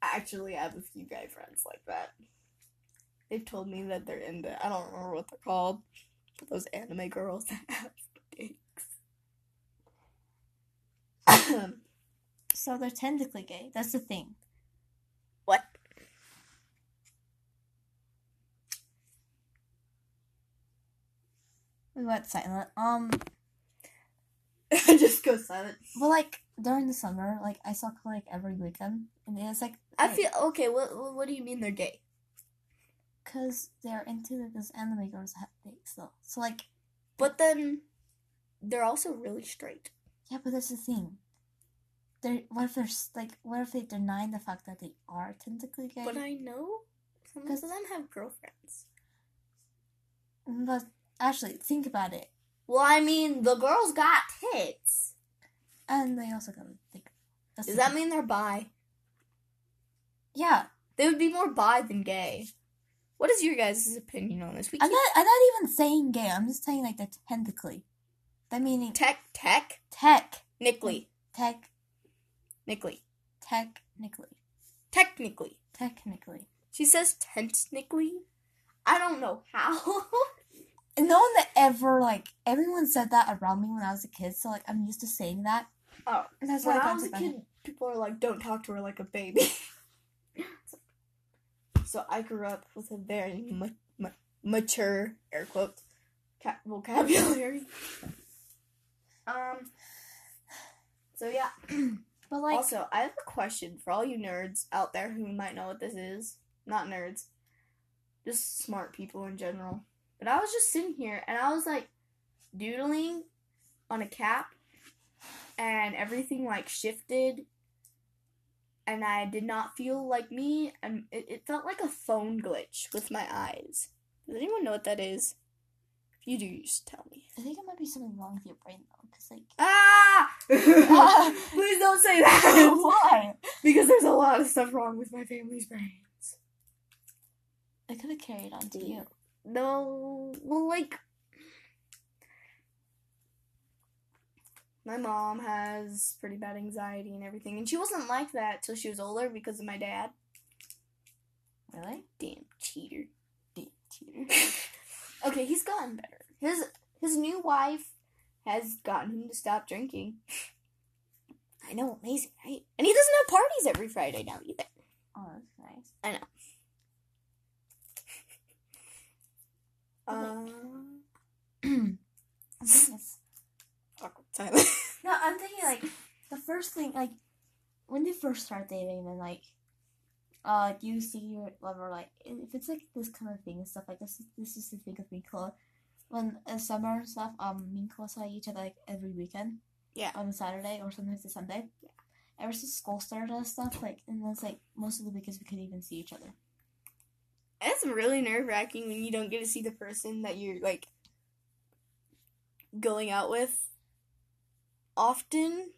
actually I have a few guy friends like that. They've told me that they're into I don't remember what they're called. But those anime girls that have dicks. So they're technically gay. That's the thing. what? We went silent. Um, just go silent. well, like during the summer, like I saw like every weekend, and it's like I feel okay. What what, what do you mean they're gay? because they're into those anime girls have dicks though. So like, But then they're also really straight. yeah, but that's the thing. They're what if they're like what if they deny the fact that they are technically gay? But I know some of them have girlfriends. But actually, think about it, Well, I mean, the girls got tits. and they also got a dick. That's Does that thing. mean they're bi? Yeah, They would be more bi than gay. What is your guys' opinion on this? We I'm keep- not. I'm not even saying gay. I'm just saying like they're technically. That meaning tech tech tech, Nickly. Tech Nickley tech. Technically. Technically. She says technically. I don't know how. No one that ever like everyone said that around me when I was a kid, so like I'm used to saying that. Oh, And that's when why I got was a kid, people are like, "Don't talk to her like a baby." so I grew up with a very ma- ma- mature air quotes ca- vocabulary. Um. So yeah. But like also, I have a question for all you nerds out there who might know what this is. Not nerds, just smart people in general. But I was just sitting here and I was like doodling on a cap, and everything like shifted, and I did not feel like me, and it, it felt like a phone glitch with my eyes. Does anyone know what that is? If you do, you just tell me. I think it might be something wrong with your brain though, because like Ah! Please don't say that. why? Because there's a lot of stuff wrong with my family's brains. I could have carried on to you. No, well, like, my mom has pretty bad anxiety and everything, and she wasn't like that till she was older because of my dad. Really? Damn cheater. Damn cheater. Okay, he's gotten better. His his new wife has gotten him to stop drinking. I know, amazing, right? And he doesn't have parties every Friday now either. Oh, that's nice. Uh, I'm thinking it's- awkward silence. no, I'm thinking like the first thing like when you first start dating and like uh you see your lover like if it's like this kind of thing and stuff like this this is the thing of me and When in summer and stuff, um me and Chloe saw each other like every weekend. Yeah. On a Saturday or sometimes a Sunday. Yeah. Ever since school started and stuff, like and that's like most of the weekends we couldn't even see each other. It's really nerve wracking when you don't get to see the person that you're like going out with often.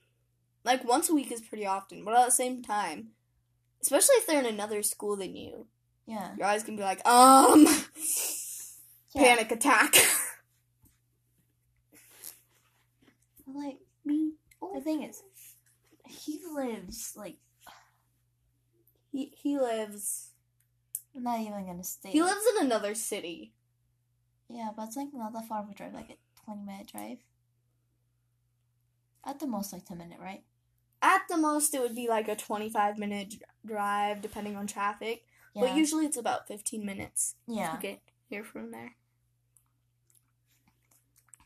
Like once a week is pretty often, but at the same time, especially if they're in another school than you, Yeah. your eyes can be like, um, Yeah. panic attack. Like me the thing is he lives like he he lives I'm not even gonna stay. he lives in another city. Yeah, but it's like not that far of a drive, like a twenty minute drive. At the most, like ten minute, right? At the most, it would be like a twenty-five minute drive, depending on traffic. Yeah. But usually, it's about fifteen minutes yeah. to get here from there.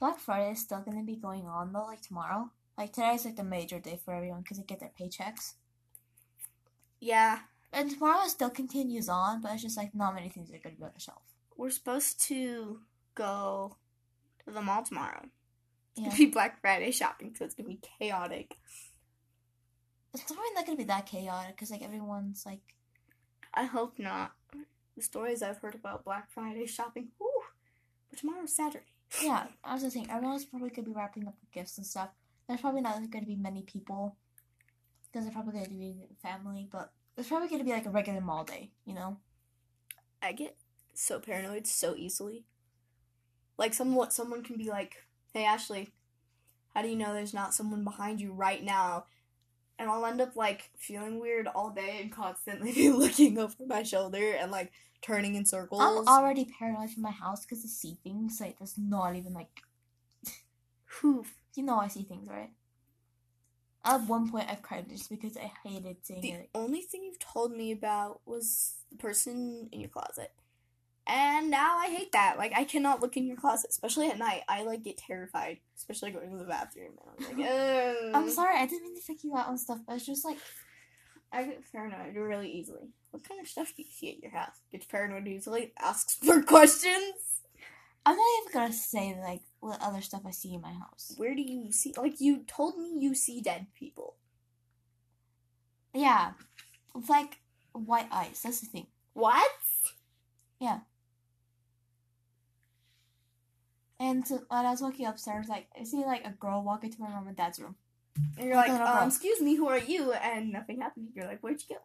Black Friday is still gonna be going on though, like tomorrow. Like today's like the major day for everyone because they get their paychecks. Yeah, And tomorrow still continues on, but it's just like not many things are gonna be on the shelf. we're supposed to go to the mall tomorrow. It's Yeah. gonna be Black Friday shopping, so it's gonna be chaotic. It's not really not gonna be that chaotic because like everyone's like I hope not. The stories I've heard about Black Friday shopping, whew, but tomorrow's Saturday. Yeah, I was just saying, everyone's probably gonna be wrapping up the gifts and stuff. There's probably not gonna be many people because they're probably gonna be family, but it's probably gonna be like a regular mall day, you know? I get so paranoid so easily. Like someone someone can be like, "Hey Ashley, how do you know there's not someone behind you right now?" And I'll end up like feeling weird all day and constantly be looking over my shoulder and like turning in circles. I'm already paranoid from my house because I see things like that's not even like Whew. you know I see things right. At one point, I've cried just because I hated seeing The it. only thing you've told me about was the person in your closet. And now I hate that. Like I cannot look in your closet, especially at night. I like get terrified, especially going to the bathroom. And I'm like, Ugh. I'm sorry, I didn't mean to freak you out on stuff, but it's just like I get paranoid really easily. What kind of stuff do you see at your house? Gets paranoid easily, asks for questions. I'm not even gonna say like what other stuff I see in my house. Where do you see? Like you told me, you see dead people. Yeah, like white eyes. That's the thing. What? Yeah. And so, when I was walking upstairs, like I see like a girl walk into my mom and dad's room. And you're like, Like a girl. um, excuse me, who are you? And nothing happened. You're like, where'd you go?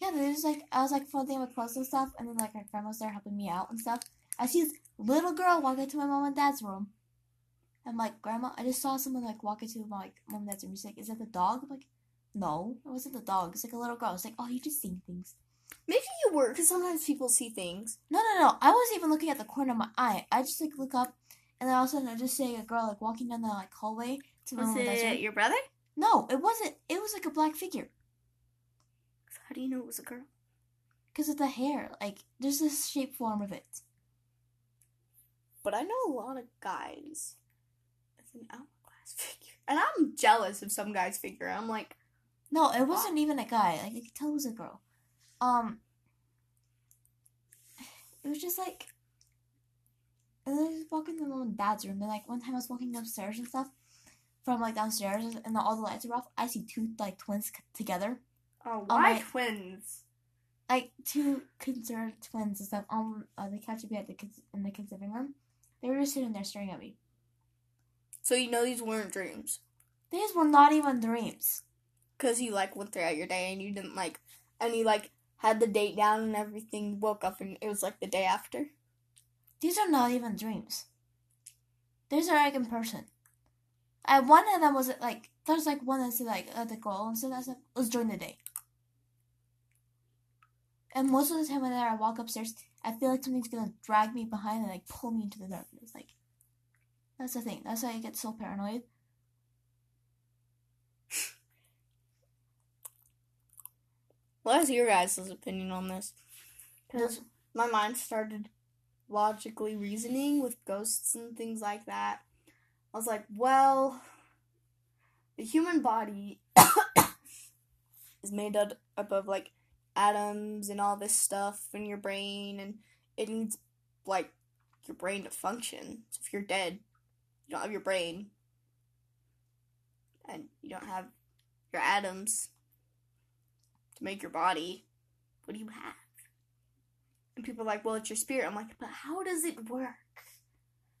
Yeah, they just like I was like folding my clothes and stuff, and then like my grandma's there helping me out and stuff. I see this little girl walk into my mom and dad's room. I'm like, Grandma, I just saw someone like walk into my like, mom dad's room. She's like, Is that the dog? I'm like, No, it wasn't the dog. It's like a little girl. It's like, oh, you just seeing things. Maybe you were, because sometimes people see things. No, no, no. I wasn't even looking at the corner of my eye. I just like look up, and then all of a sudden I just see a girl like walking down the like hallway to the Was it your brother? No, it wasn't. It was like a black figure How do you know it was a girl? because of the hair. Like there's this shape form of it. But I know a lot of guys an hourglass figure. And I'm jealous of some guys' figure. I'm like, No, it wasn't even a guy. Like I could tell it was a girl. Um, it was just like, and then I was walking to my mom and dad's room. And like one time I was walking upstairs and stuff, from like downstairs, and all the lights are off. I see two like twins c- together, oh, Oh, why my- twins? like two concerned twins and stuff on uh, the couch we had the kids in the kids' living room. They were just sitting there staring at me. So you know these weren't dreams. These were not even dreams. Because you like went throughout your day and you didn't like, and you like had the date down and everything, woke up and it was like the day after. These are not even dreams. These are like in person. And one of them was like there's like one that's like uh, the girl and so that's like was during the day. And most of the time when I walk upstairs, I feel like something's gonna drag me behind and like pull me into the darkness. Like that's the thing. That's why I get so paranoid. What is your guys' opinion on this? Because my mind started logically reasoning with ghosts and things like that. I was like, well, the human body is made up of like atoms and all this stuff in your brain, and it needs like your brain to function. So if you're dead, you don't have your brain, and you don't have your atoms to make your body. What do you have? And people are like, well, it's your spirit. I'm like, but how does it work?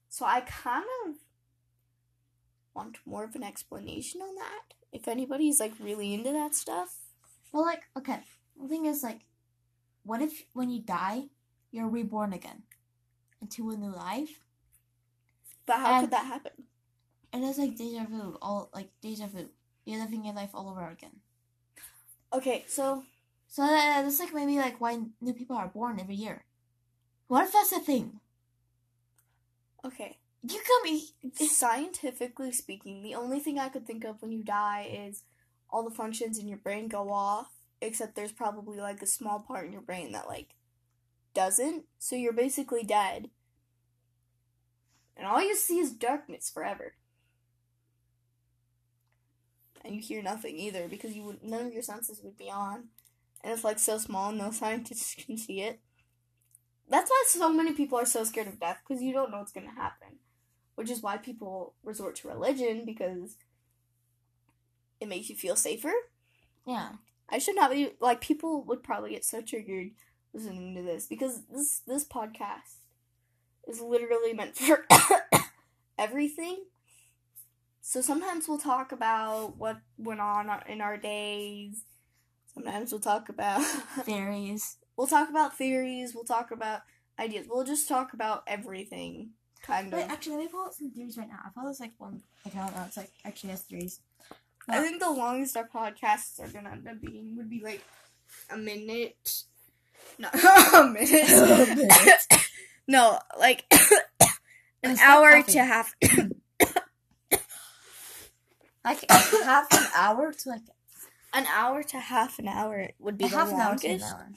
So I kind of want more of an explanation on that. If anybody's like really into that stuff. Well, like okay, the thing is like, what if when you die, you're reborn again into a new life? But how And- could that happen? And it's like deja vu, all like deja vu. You're living your life all over again. Okay, so So uh, that's like maybe like why new people are born every year. What if that's a thing? okay. You got me. Scientifically speaking, the only thing I could think of when you die is all the functions in your brain go off, except there's probably like a small part in your brain that like doesn't. So you're basically dead. And all you see is darkness forever. And you hear nothing either because you would none of your senses would be on. And it's like so small no scientists can see it. That's why so many people are so scared of death because you don't know what's going to happen which is why people resort to religion because it makes you feel safer. Yeah. I should not be like people would probably get so triggered listening to this because this this podcast is literally meant for everything. So sometimes we'll talk about what went on in our days. Sometimes we'll talk about Theories. we'll talk about theories, we'll talk about ideas. We'll just talk about everything kind of. Wait, actually, let me pull out some theories right now. I found this like one account that's like actually has theories. I think the longest our podcasts are gonna end up being would be like a minute. No, a minute. No, like an hour coughing. to half. Like half an hour to like An hour to half an hour would be the half an hour to an longest. hour.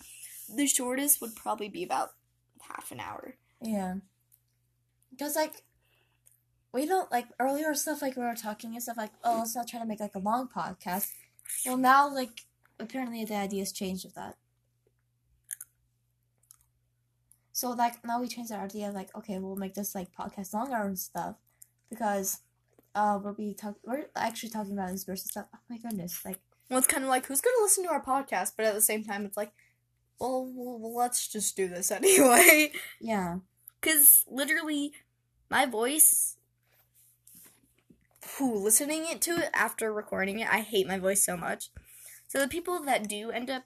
The shortest would probably be about half an hour. Yeah. Because like we don't like earlier stuff like we were talking and stuff like oh let's not try to make like a long podcast. Well now like apparently the idea's changed with that. So like now we changed our idea like okay we'll make this like podcast longer and stuff because uh we'll be talk we're actually talking about conspiracy stuff. Oh my goodness like Well, it's kind of like who's gonna listen to our podcast, but at the same time, it's like, well, well, well let's just do this anyway. yeah Because literally, my voice, who listening it to it after recording it, I hate my voice so much. So the people that do end up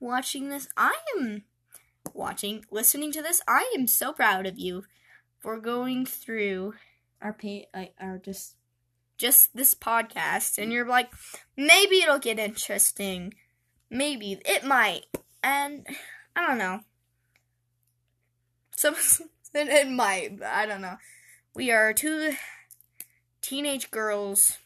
watching this, I am watching, listening to this. I am so proud of you for going through. our pay like our just just this podcast and you're like, maybe it'll get interesting. Maybe it might. And I don't know. Some it, it might, but I don't know. We are two teenage girls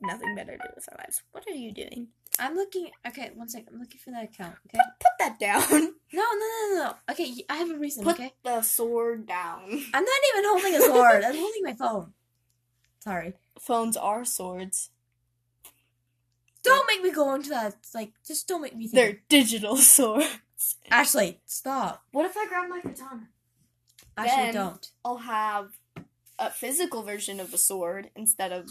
nothing better to do with our lives. What are you doing? I'm looking. Okay, one second. I'm looking for that account. Okay. Put that down. No, no, no, no. no. Okay, I have a reason. Put okay. the sword down. I'm not even holding a sword. I'm holding my phone. Sorry. Phones are swords. Don't make me go into that. Like, just don't make me think. They're digital swords. Ashley, stop. What if I grab my katana? Ashley, Then- don't. I'll have a physical version of a sword instead of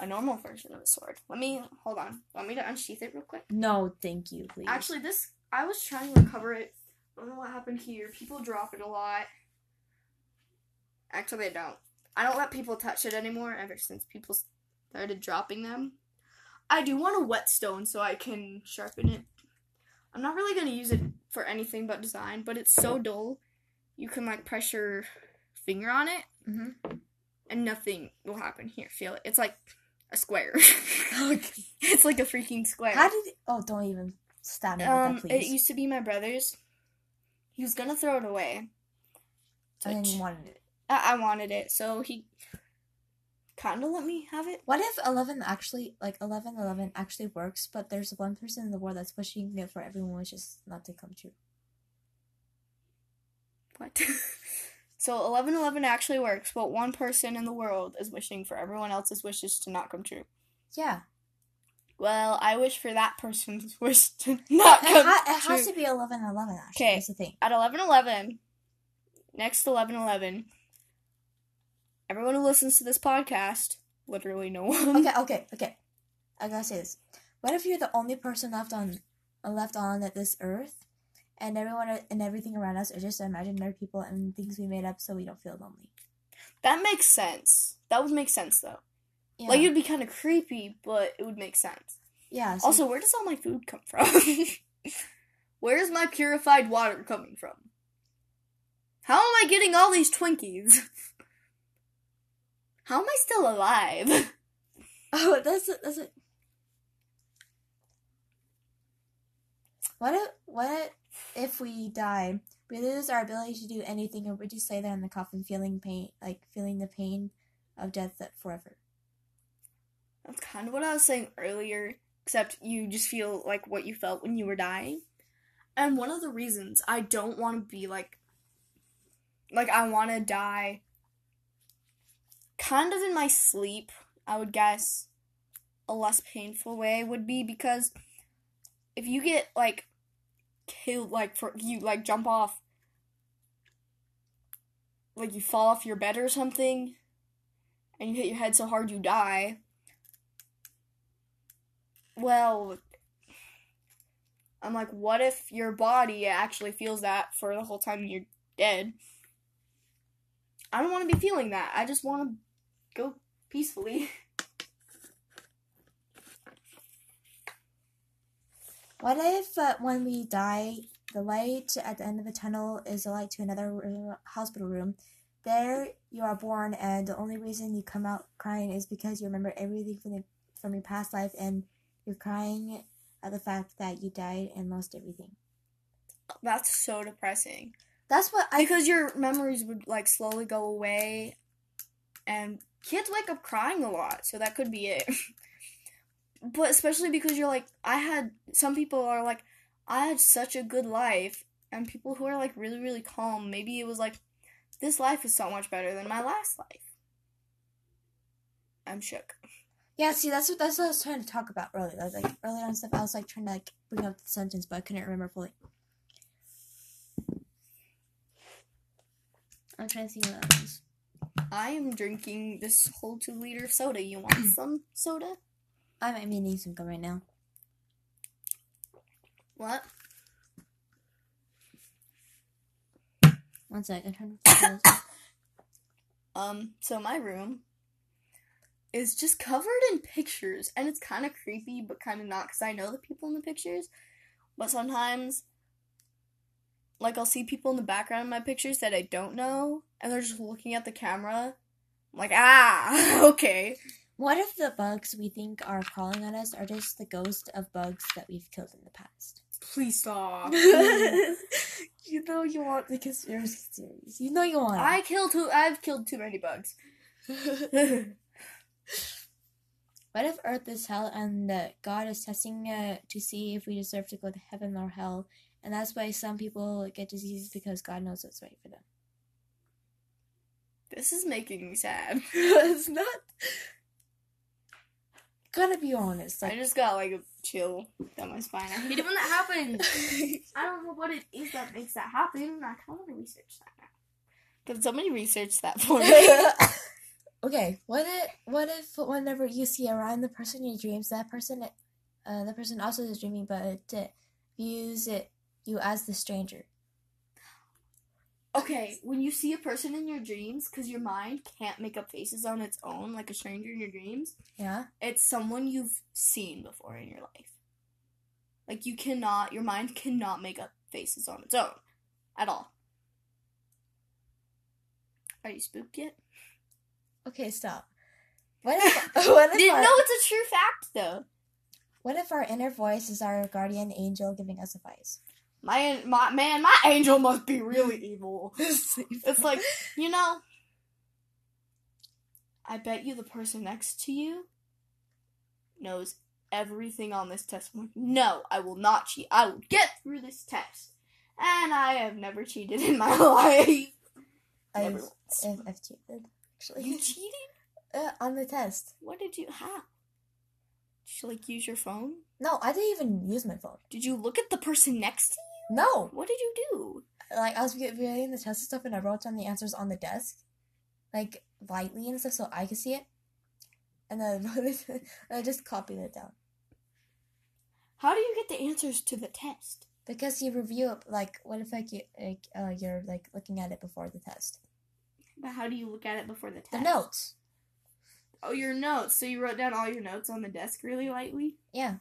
a normal version of a sword. Let me hold on. Want me to unsheath it real quick? No, thank you, please. Actually, this I was trying to recover it. I don't know what happened here. People drop it a lot. Actually, I don't. I don't let people touch it anymore. Ever since people started dropping them, I do want a whetstone so I can sharpen it. I'm not really gonna use it for anything but design, but it's so dull. You can like press your finger on it, Mhm. and nothing will happen. Here, feel it. It's like a square. Okay. it's like a freaking square. How did? Oh, don't even stab me Um, that, it used to be my brother's. He was gonna throw it away. and then wanted it. I, I wanted it, so he kind of let me have it. What if eleven actually, like eleven eleven, actually works, but there's one person in the world that's wishing it for everyone which is not to come true. What? so eleven eleven actually works, but one person in the world is wishing for everyone else's wishes to not come true. Yeah, Well, I wish for that person's wish to not it, come ha- it true. has to be eleven eleven. Actually, 'Kay. that's the thing. At eleven eleven, next eleven eleven, everyone who listens to this podcast, literally no one. Okay, okay, okay. I gotta say this. What if you're the only person left on, left on at this earth, and everyone and everything around us are just imaginary people and things we made up so we don't feel lonely? That makes sense. That would make sense though. Yeah. Like it'd be kind of creepy, but it would make sense. yeah. So, Also, where does all my food come from? Where's my purified water coming from? How am I getting all these Twinkies? How am I still alive? oh, that's it. That's it. What if what if we die? We lose our ability to do anything, and we just lay there in the coffin, feeling pain, like feeling the pain of death forever. That's kind of what I was saying earlier, except you just feel like what you felt when you were dying. And one of the reasons I don't want to be like, like, I want to die kind of in my sleep, I would guess a less painful way would be because if you get like killed, like, for you like jump off, like, you fall off your bed or something, and you hit your head so hard you die. Well, I'm like, what if your body actually feels that for the whole time you're dead? I don't want to be feeling that. I just want to go peacefully. What if uh, when we die, the light at the end of the tunnel is a light to another r- hospital room? There you are born, and the only reason you come out crying is because you remember everything from the, from your past life, and you're crying at the fact that you died and lost everything. That's so depressing. That's what I. Because your memories would like slowly go away, and kids wake up crying a lot, so that could be it. but especially because you're like, I had some people are like, I had such a good life, and people who are like really really calm, maybe it was like, this life is so much better than my last life. I'm shook. Yeah, see, that's what that's what I was trying to talk about earlier. I was like earlier on stuff. I was like trying to like bring up the sentence, but I couldn't remember fully. I'm trying to see what that is. I am drinking this whole two liter soda. You want some soda? I might be needing some gum right now. What? One sec. I'm trying to. Um, so my room is just covered in pictures, and it's kind of creepy, but kind of not, because I know the people in the pictures. But sometimes, like, I'll see people in the background of my pictures that I don't know, and they're just looking at the camera. I'm like, ah, okay. What if the bugs we think are crawling on us are just the ghost of bugs that we've killed in the past? Please stop. you know you want the conspiracy theories. You know you want. I killed too. I've killed too many bugs. what if Earth is hell and uh, God is testing uh, to see if we deserve to go to heaven or hell, and that's why some people get diseases because God knows what's right for them. This is making me sad. it's not. Gotta be honest. I just got like a chill down my spine. I hate it when that happens. I don't know what it is that makes that happen. I kind of want to research that now. Can somebody research that for me? okay, what if what if whenever you see around the person in your dreams, that person, uh, the person also is dreaming, but it uh, views it you as the stranger. Okay, when you see a person in your dreams, because your mind can't make up faces on its own, like a stranger in your dreams, Yeah. it's someone you've seen before in your life. Like you cannot, your mind cannot make up faces on its own, at all. Are you spooked yet? Okay, stop. What if what if Didn't our, know it's a true fact though. what if our inner voice is our guardian angel giving us advice? My my man, my angel must be really evil. It's like, you know, I bet you the person next to you knows everything on this test. No, I will not cheat. I will get through this test. And I have never cheated in my life. I've, Never once. I've, I've cheated actually You cheated? uh, on the test. What did you how? Did you like use your phone? No, I didn't even use my phone. Did you look at the person next to you? No, What did you do? like I was reading the test and stuff, and I wrote down the answers on the desk, like lightly and stuff, so I could see it. And then I it, and I just copied it down How do you get the answers to the test? because you review it. Like, what if like you like uh, you're like looking at it before the test? But how do you look at it before the test? The notes. Oh, your notes. So you wrote down all your notes on the desk really lightly? Yeah.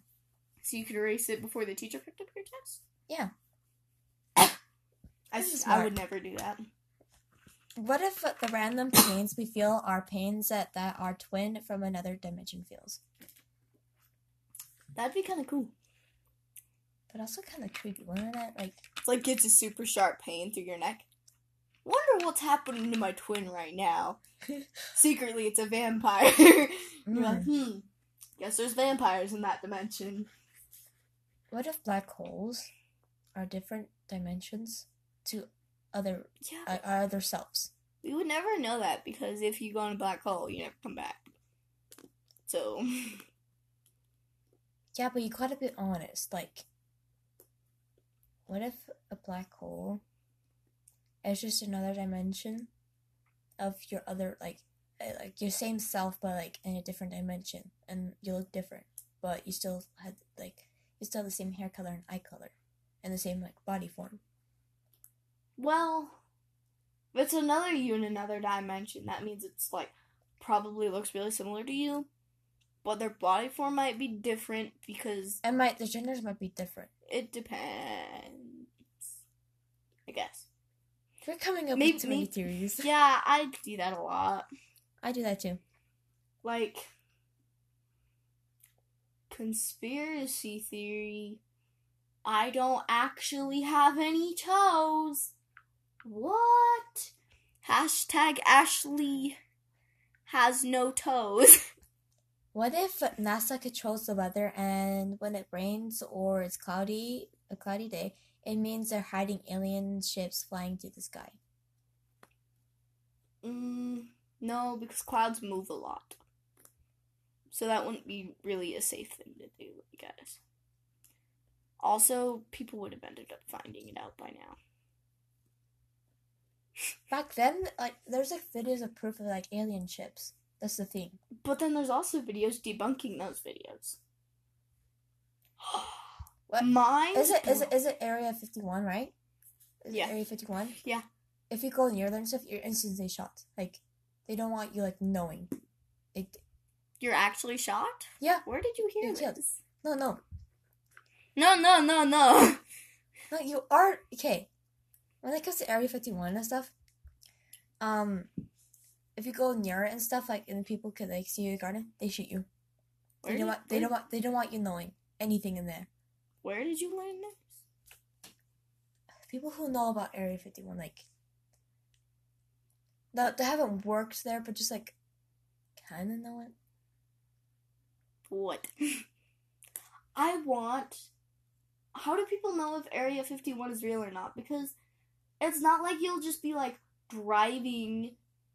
So you could erase it before the teacher picked up your test? Yeah. I, This is I would never do that. What if the random pains we feel are pains that, that our twin from another dimension feels? That'd be kind of cool. But also kind of creepy, wouldn't it? Like, like it's a super sharp pain through your neck. Wonder what's happening to my twin right now. Secretly, it's a vampire. You're like, mm. hmm. Guess there's vampires in that dimension. what if black holes are different dimensions to other Yeah, uh, our other selves? we would never know that because if you go in a black hole, you never come back. So, Yeah, but you gotta be honest. Like, what if a black hole is just another dimension of your other, like, uh, like your same self, but like in a different dimension, and you look different, but you still had like you still have the same hair color and eye color, and the same like body form. Well, if it's another you in another dimension, that means it's like probably looks really similar to you, but their body form might be different because And might the genders might be different. it depends. I guess. We're coming up Maybe- with too many theories. Yeah, I do that a lot. I do that too. Like conspiracy theory. I don't actually have any toes. What? Hashtag Ashley has no toes. What if NASA controls the weather and when it rains or it's cloudy, a cloudy day, it means they're hiding alien ships flying through the sky? mm, no, because clouds move a lot. So that wouldn't be really a safe thing to do, I guess. Also, people would have ended up finding it out by now. Back then, like there's like videos of proof of like alien ships. That's the thing. But then there's also videos debunking those videos. What? Mine Is it is it is it Area Fifty One right? Is Yeah. Area Fifty One. Yeah. If you go near them and stuff, you're instantly shot. Like they don't want you like knowing. Like You're actually shot? Yeah. Where did you hear You're killed. this? no no No, no, no, no. no you are okay. When it comes to Area Fifty One and stuff, um, if you go near it and stuff, like and people could like see your garden, they shoot you. Where They don't want they don't want they don't want you knowing anything in there. where did you learn this? People who know about Area Fifty One, like, no, they haven't worked there, but just like, kind of know it. What? I want. How do people know if Area 51 is real or not? Because it's not like you'll just be like driving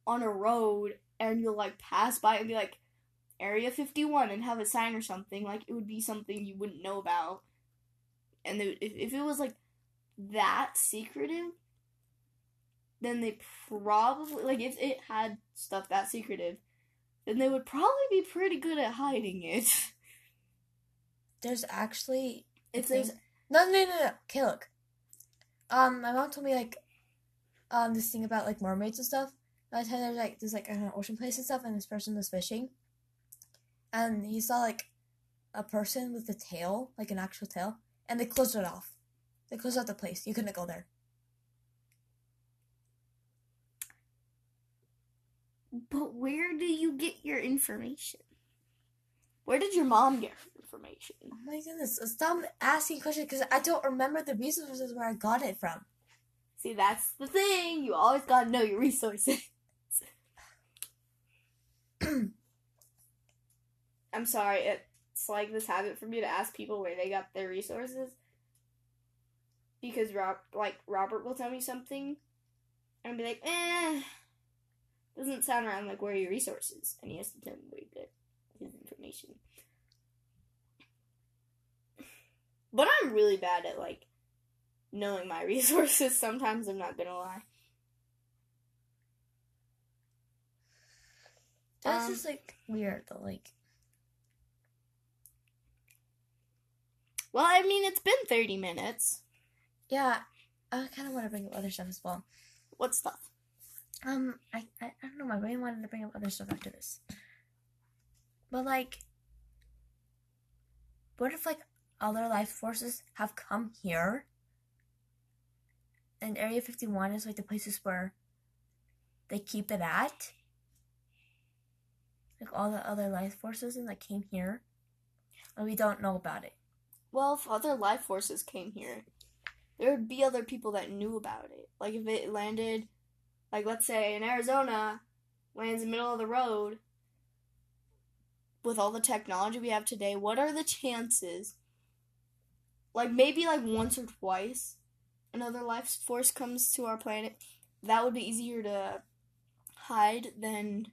on a road and you'll like pass by and be like, Area 51 and have a sign or something. Like, it would be something you wouldn't know about. And they, if, if it was like that secretive, then they probably, like, if it had stuff that secretive, then they would probably be pretty good at hiding it. There's actually If there's no no no no. Okay, look. Um, my mom told me like, um, this thing about like mermaids and stuff. And I told her like there's like an ocean place and stuff, and this person was fishing, and he saw like a person with a tail, like an actual tail, and they closed it off. They closed off the place. You couldn't go there. But where do you get your information? Where did your mom get information? Oh my goodness! Stop asking questions because I don't remember the resources where I got it from. See, that's the thing. You always gotta know your resources. I'm sorry, it's like this habit for me to ask people where they got their resources. Because Rob, like Robert will tell me something, and be like, "Eh, doesn't sound around like, "Where are your resources?" And he has to tell me where he got his information. But I'm really bad at like knowing my resources. Sometimes I'm not gonna lie. That's Um, just like weird though. Like Well, I mean, it's been 30 minutes. yeah, I kind of want to bring up other stuff as well. What stuff? Um, I, I, I don't know. My brain wanted to bring up other stuff after this. But like, what if like other life forces have come here, and Area Fifty One is like the places where they keep it at? Like all the other life forces and like came here, and we don't know about it. Well, if other life forces came here, there would be other people that knew about it. Like if it landed, like let's say in Arizona, lands in the middle of the road. With all the technology we have today, what are the chances? Like maybe like once or twice, another life force comes to our planet. That would be easier to hide than.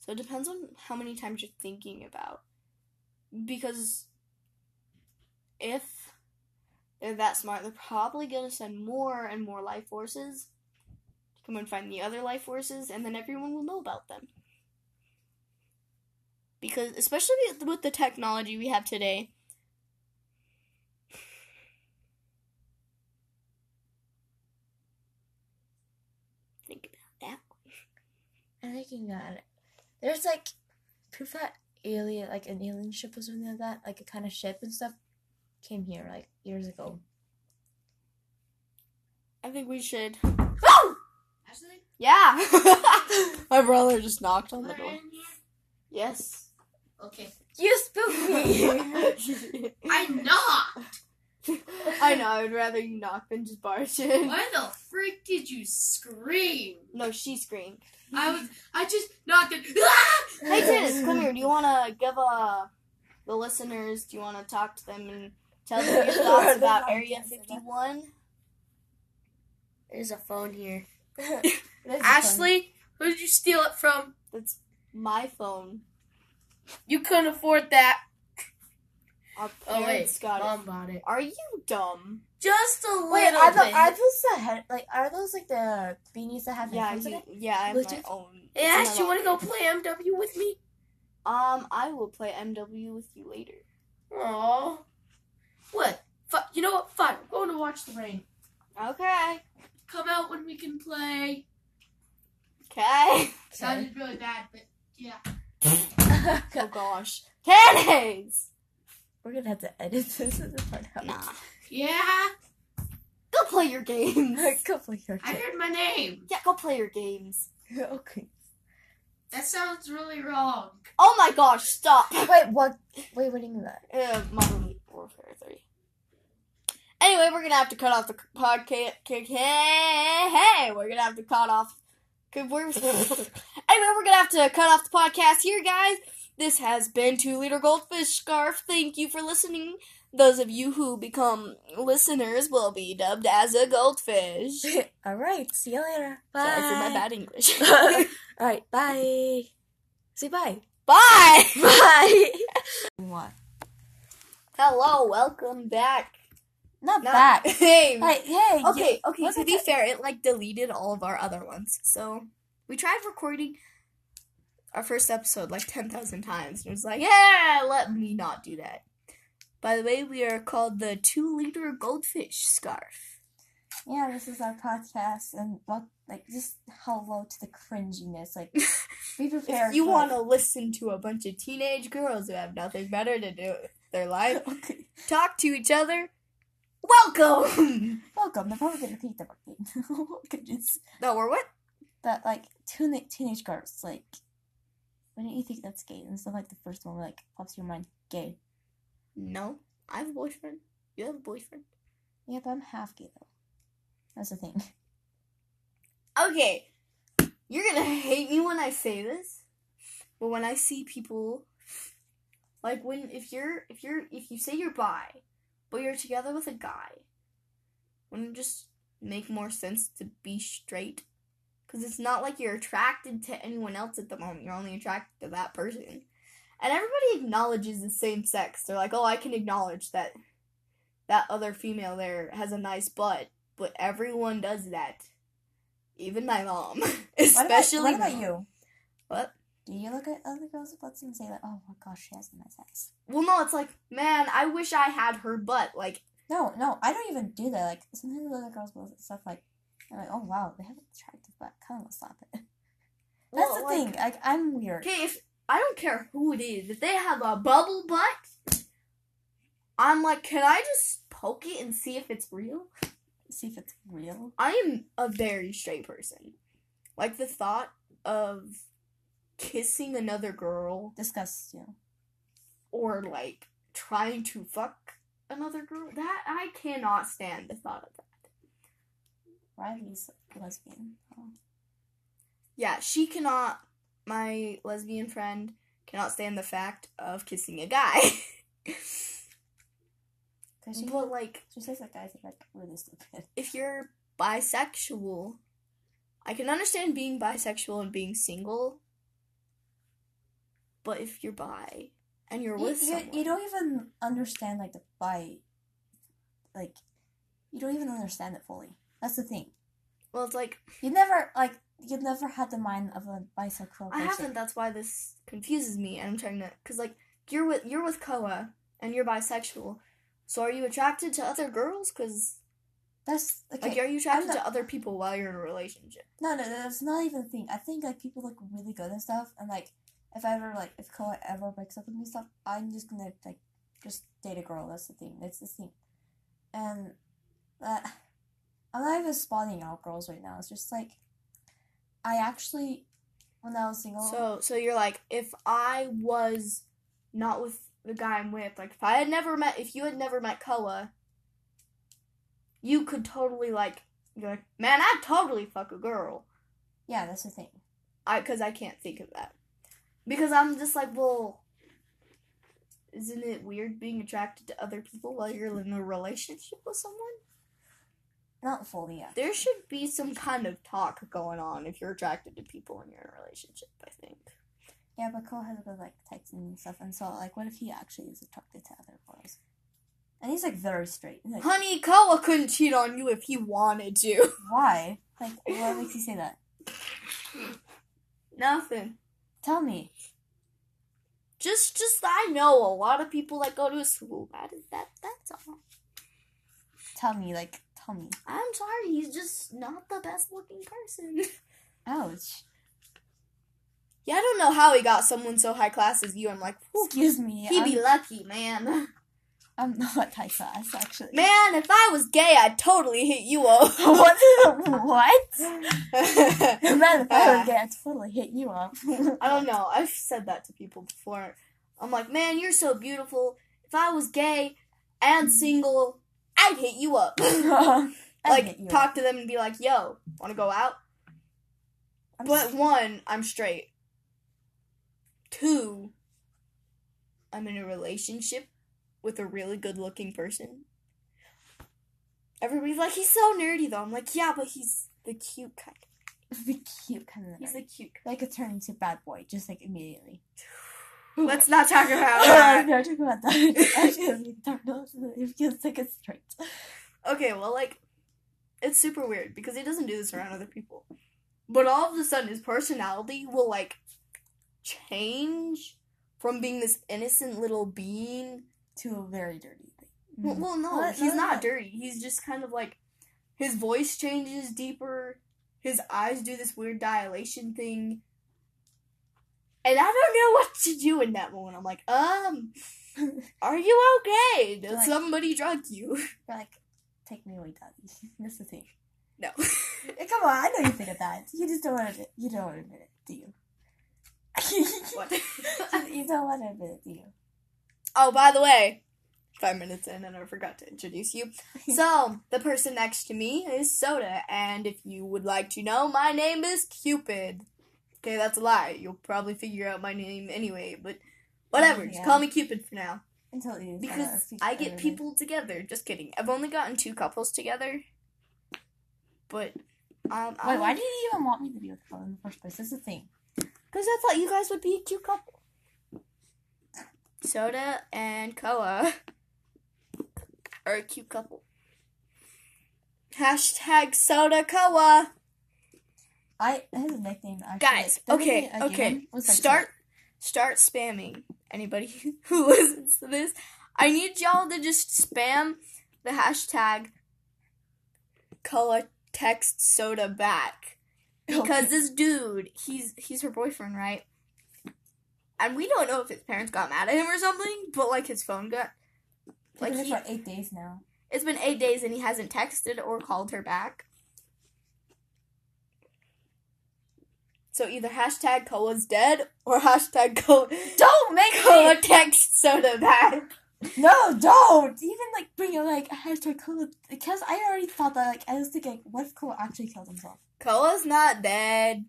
So it depends on how many times you're thinking about. Because if they're that smart, they're probably going to send more and more life forces to come and find the other life forces, and then everyone will know about them. Because, especially with- with the technology we have today, think about that. I'm thinking that there's like proof that alien, like an alien ship or something like that, like a kind of ship and stuff, came here like years ago. I think we should. Ashley, Yeah! My brother just knocked on the we're door. Yes. Okay. You spooked me. I knocked. I know, I would rather you knock than just barge in. Why the freak did you scream? No, she screamed. I was. I just knocked it. Hey, Dennis, come here. Do you want to give uh, the listeners, do you want to talk to them and tell them your thoughts about Area 51? There's a phone here. That's funny. Ashley, who did you steal it from? That's my phone. You couldn't afford that. Our Oh wait, parents got it. mom bought it. Are you dumb? Just a little Wait, are, the, bit. are those the head? Like, are those like the beanies that have Yeah, you, yeah, I have my own. Hey, It's Ash, in you want to go play MW with me? Um, I will play MW with you later. Aw. What? Fi- you know what? Fine. We're going to watch the rain. Okay. Come out when we can play. Okay. Sounded really bad, but yeah. Oh gosh. Dennis! We're gonna have to edit this as a part out. Nah. Yeah, Go play your games. Go play your games. I heard my name. yeah, go play your games. okay. That sounds really wrong. Oh my gosh, stop. Wait, what? Wait, what do you mean that? Uh, Modern Warfare 3. Anyway, we're gonna have to cut off the podcast. Hey, hey, we're gonna have to cut off. 'cause We're, anyway, we're gonna have to cut off the podcast here, guys. This has been Two Liter Goldfish Scarf. Thank you for listening. Those of you who become listeners will be dubbed as a goldfish. All right. See you later. Bye. Sorry for my bad English. All right. Bye. Say bye. Bye. Bye. what? Hello, welcome back. Not Not- back. Hey, Hey, hey. Okay, okay. What's To be ta- fair, it like deleted all of our other ones. So we tried recording our first episode like ten thousand times, and it was like, yeah, let me not do that. By the way, we are called the Two Liter Goldfish Scarf. Yeah, this is our podcast, and like, just hello to the cringiness. Like, be prepared. If you want to listen to a bunch of teenage girls who have nothing better to do with their life, Okay. talk to each other, welcome. Welcome. They're probably gonna think that we're gay. oh no, we're what? That like teenage teenage girls. Like, why don't you think that's gay? And stuff like the first one, like pops your mind, gay. No, I have a boyfriend. You have a boyfriend. Yeah, but I'm half gay though. That's the thing. okay, you're gonna hate me when I say this, but when I see people, like when if you're if you're if you say you're bi, but you're together with a guy, wouldn't it just make more sense to be straight? Because it's not like you're attracted to anyone else at the moment. You're only attracted to that person, and everybody acknowledges the same sex. They're like, oh, I can acknowledge that that other female there has a nice butt, but everyone does that. Even my mom. Especially What about, what about you? What? Do you look at other girls' butts and say like, "Oh my gosh, she has a nice ass"? Well, no, it's like, man, I wish I had her butt. Like, No, no, I don't even do that. Like sometimes I look at girls' butts and stuff like, I'm like, "Oh wow, they have an attractive butt." Kind of slap it. That's well, the like, thing. Like I'm weird. Okay, if I don't care who it is, if they have a bubble butt, I'm like, can I just poke it and see if it's real? See if it's real. I am a very straight person. Like the thought of kissing another girl Disgust you. or like trying to fuck another girl, that I cannot stand the thought of that. Riley's lesbian. Oh. Yeah, she cannot. My lesbian friend cannot stand the fact of kissing a guy. Cause she, but like, she says that guys are like really stupid. if you're bisexual, I can understand being bisexual and being single. But if you're bi and you're You, with you, someone, you don't even understand like the bi. Like, you don't even understand it fully. That's the thing. well, it's like You never like you've never had the mind of a bisexual person. I haven't. That's why this confuses me, and I'm trying to, cause like you're with you're with Koa and you're bisexual. So are you attracted to other girls? Cause That's okay. like, are you attracted not- to other people while you're in a relationship? No, no, that's not even a thing. I think like people look really good and stuff, and like if I ever like if Koa ever breaks up with me and stuff, I'm just gonna like just date a girl. That's the thing. That's the thing, and that I'm not even spotting out girls right now. It's just like I actually when I was single. So so you're like, if I was not with the guy I'm with, like if I had never met, if you had never met Koa, you could totally like, you're like, man, I'd totally fuck a girl. yeah, that's the thing. I because I can't think of that because I'm just like, well, isn't it weird being attracted to other people while you're in a relationship with someone? Not fully yet. There should be some kind of talk going on if you're attracted to people when you're in a relationship. I think. Yeah, but Koa has a good like texting and stuff, and so like, what if he actually is attracted to other girls? And he's like very straight. Like, Honey, Koa couldn't cheat on you if he wanted to. why? Like, what makes you say that? Nothing. Tell me. Just, just I know a lot of people that go to a school. That is that. That's all. Tell me. Like, me. I'm sorry, he's just not the best looking person. Ouch. yeah, I don't know how he got someone so high class as you. I'm like, whew, Excuse me. he I'm- be lucky, man. I'm not high class, actually. Man, if I was gay, I'd totally hit you up. what? what? Man, if I would get, I'd totally hit you up. I don't know. I've said that to people before. I'm like, man, you're so beautiful. If I was gay and mm-hmm. single, I'd hit you up. Like, you up. talk to them and be like, yo, wanna go out? I'm But one, I'm straight. Two, I'm in a relationship with a really good looking person. Everybody's like, he's so nerdy though. I'm like, yeah, but he's the cute kind. the cute kind of He's the cute kind. like a turn into bad boy, just like immediately. Let's not talk about that. not talking about that. Actually, don't know. It feels like it's straight. Okay, well, like, it's super weird because he doesn't do this around other people. But all of a sudden, his personality will, like, change from being this innocent little being. To a very dirty thing. Well, well no, What? he's No, not no. dirty. He's just kind of like, his voice changes deeper. His eyes do this weird dilation thing. And I don't know what to do in that moment. I'm like, um, are you okay? Did Like- somebody drug you? You're like, take me away, daddy. That's the thing. No. Eh, Come on, I know you think of that. You just don't want to. admit- You don't want to admit it, do you? what? you don't want to admit it, do you? Oh, by the way, five minutes in and I forgot to introduce you. So, the person next to me is Soda, and if you would like to know, my name is Cupid. Okay, that's a lie. You'll probably figure out my name anyway, but whatever. Just call me Cupid for now. Until you Because I get people together. Just kidding. I've only gotten two couples together. But, um, Wait, why did you even want me to be with Chloe in the first place? That's the thing. Because I thought you guys would be a cute couple. Soda and Koa are a cute couple. Hashtag Soda Koa. I his nickname actually. Guys, okay, nickname I gave okay. him was, like, Start start spamming. Anybody who listens to this, I need y'all to just spam the hashtag Koa text soda back. Because this dude, he's he's her boyfriend, right? And we don't know if his parents got mad at him or something, but like his phone got like he, for eight days now. it's been eight days and he hasn't texted or called her back. So either hashtag Koa's dead or hashtag Koa, Don't make Koa me. text soda back. No, don't even like bring up like hashtag Koa because I already thought that like I was thinking, what if Koa actually killed himself? Koa's not dead.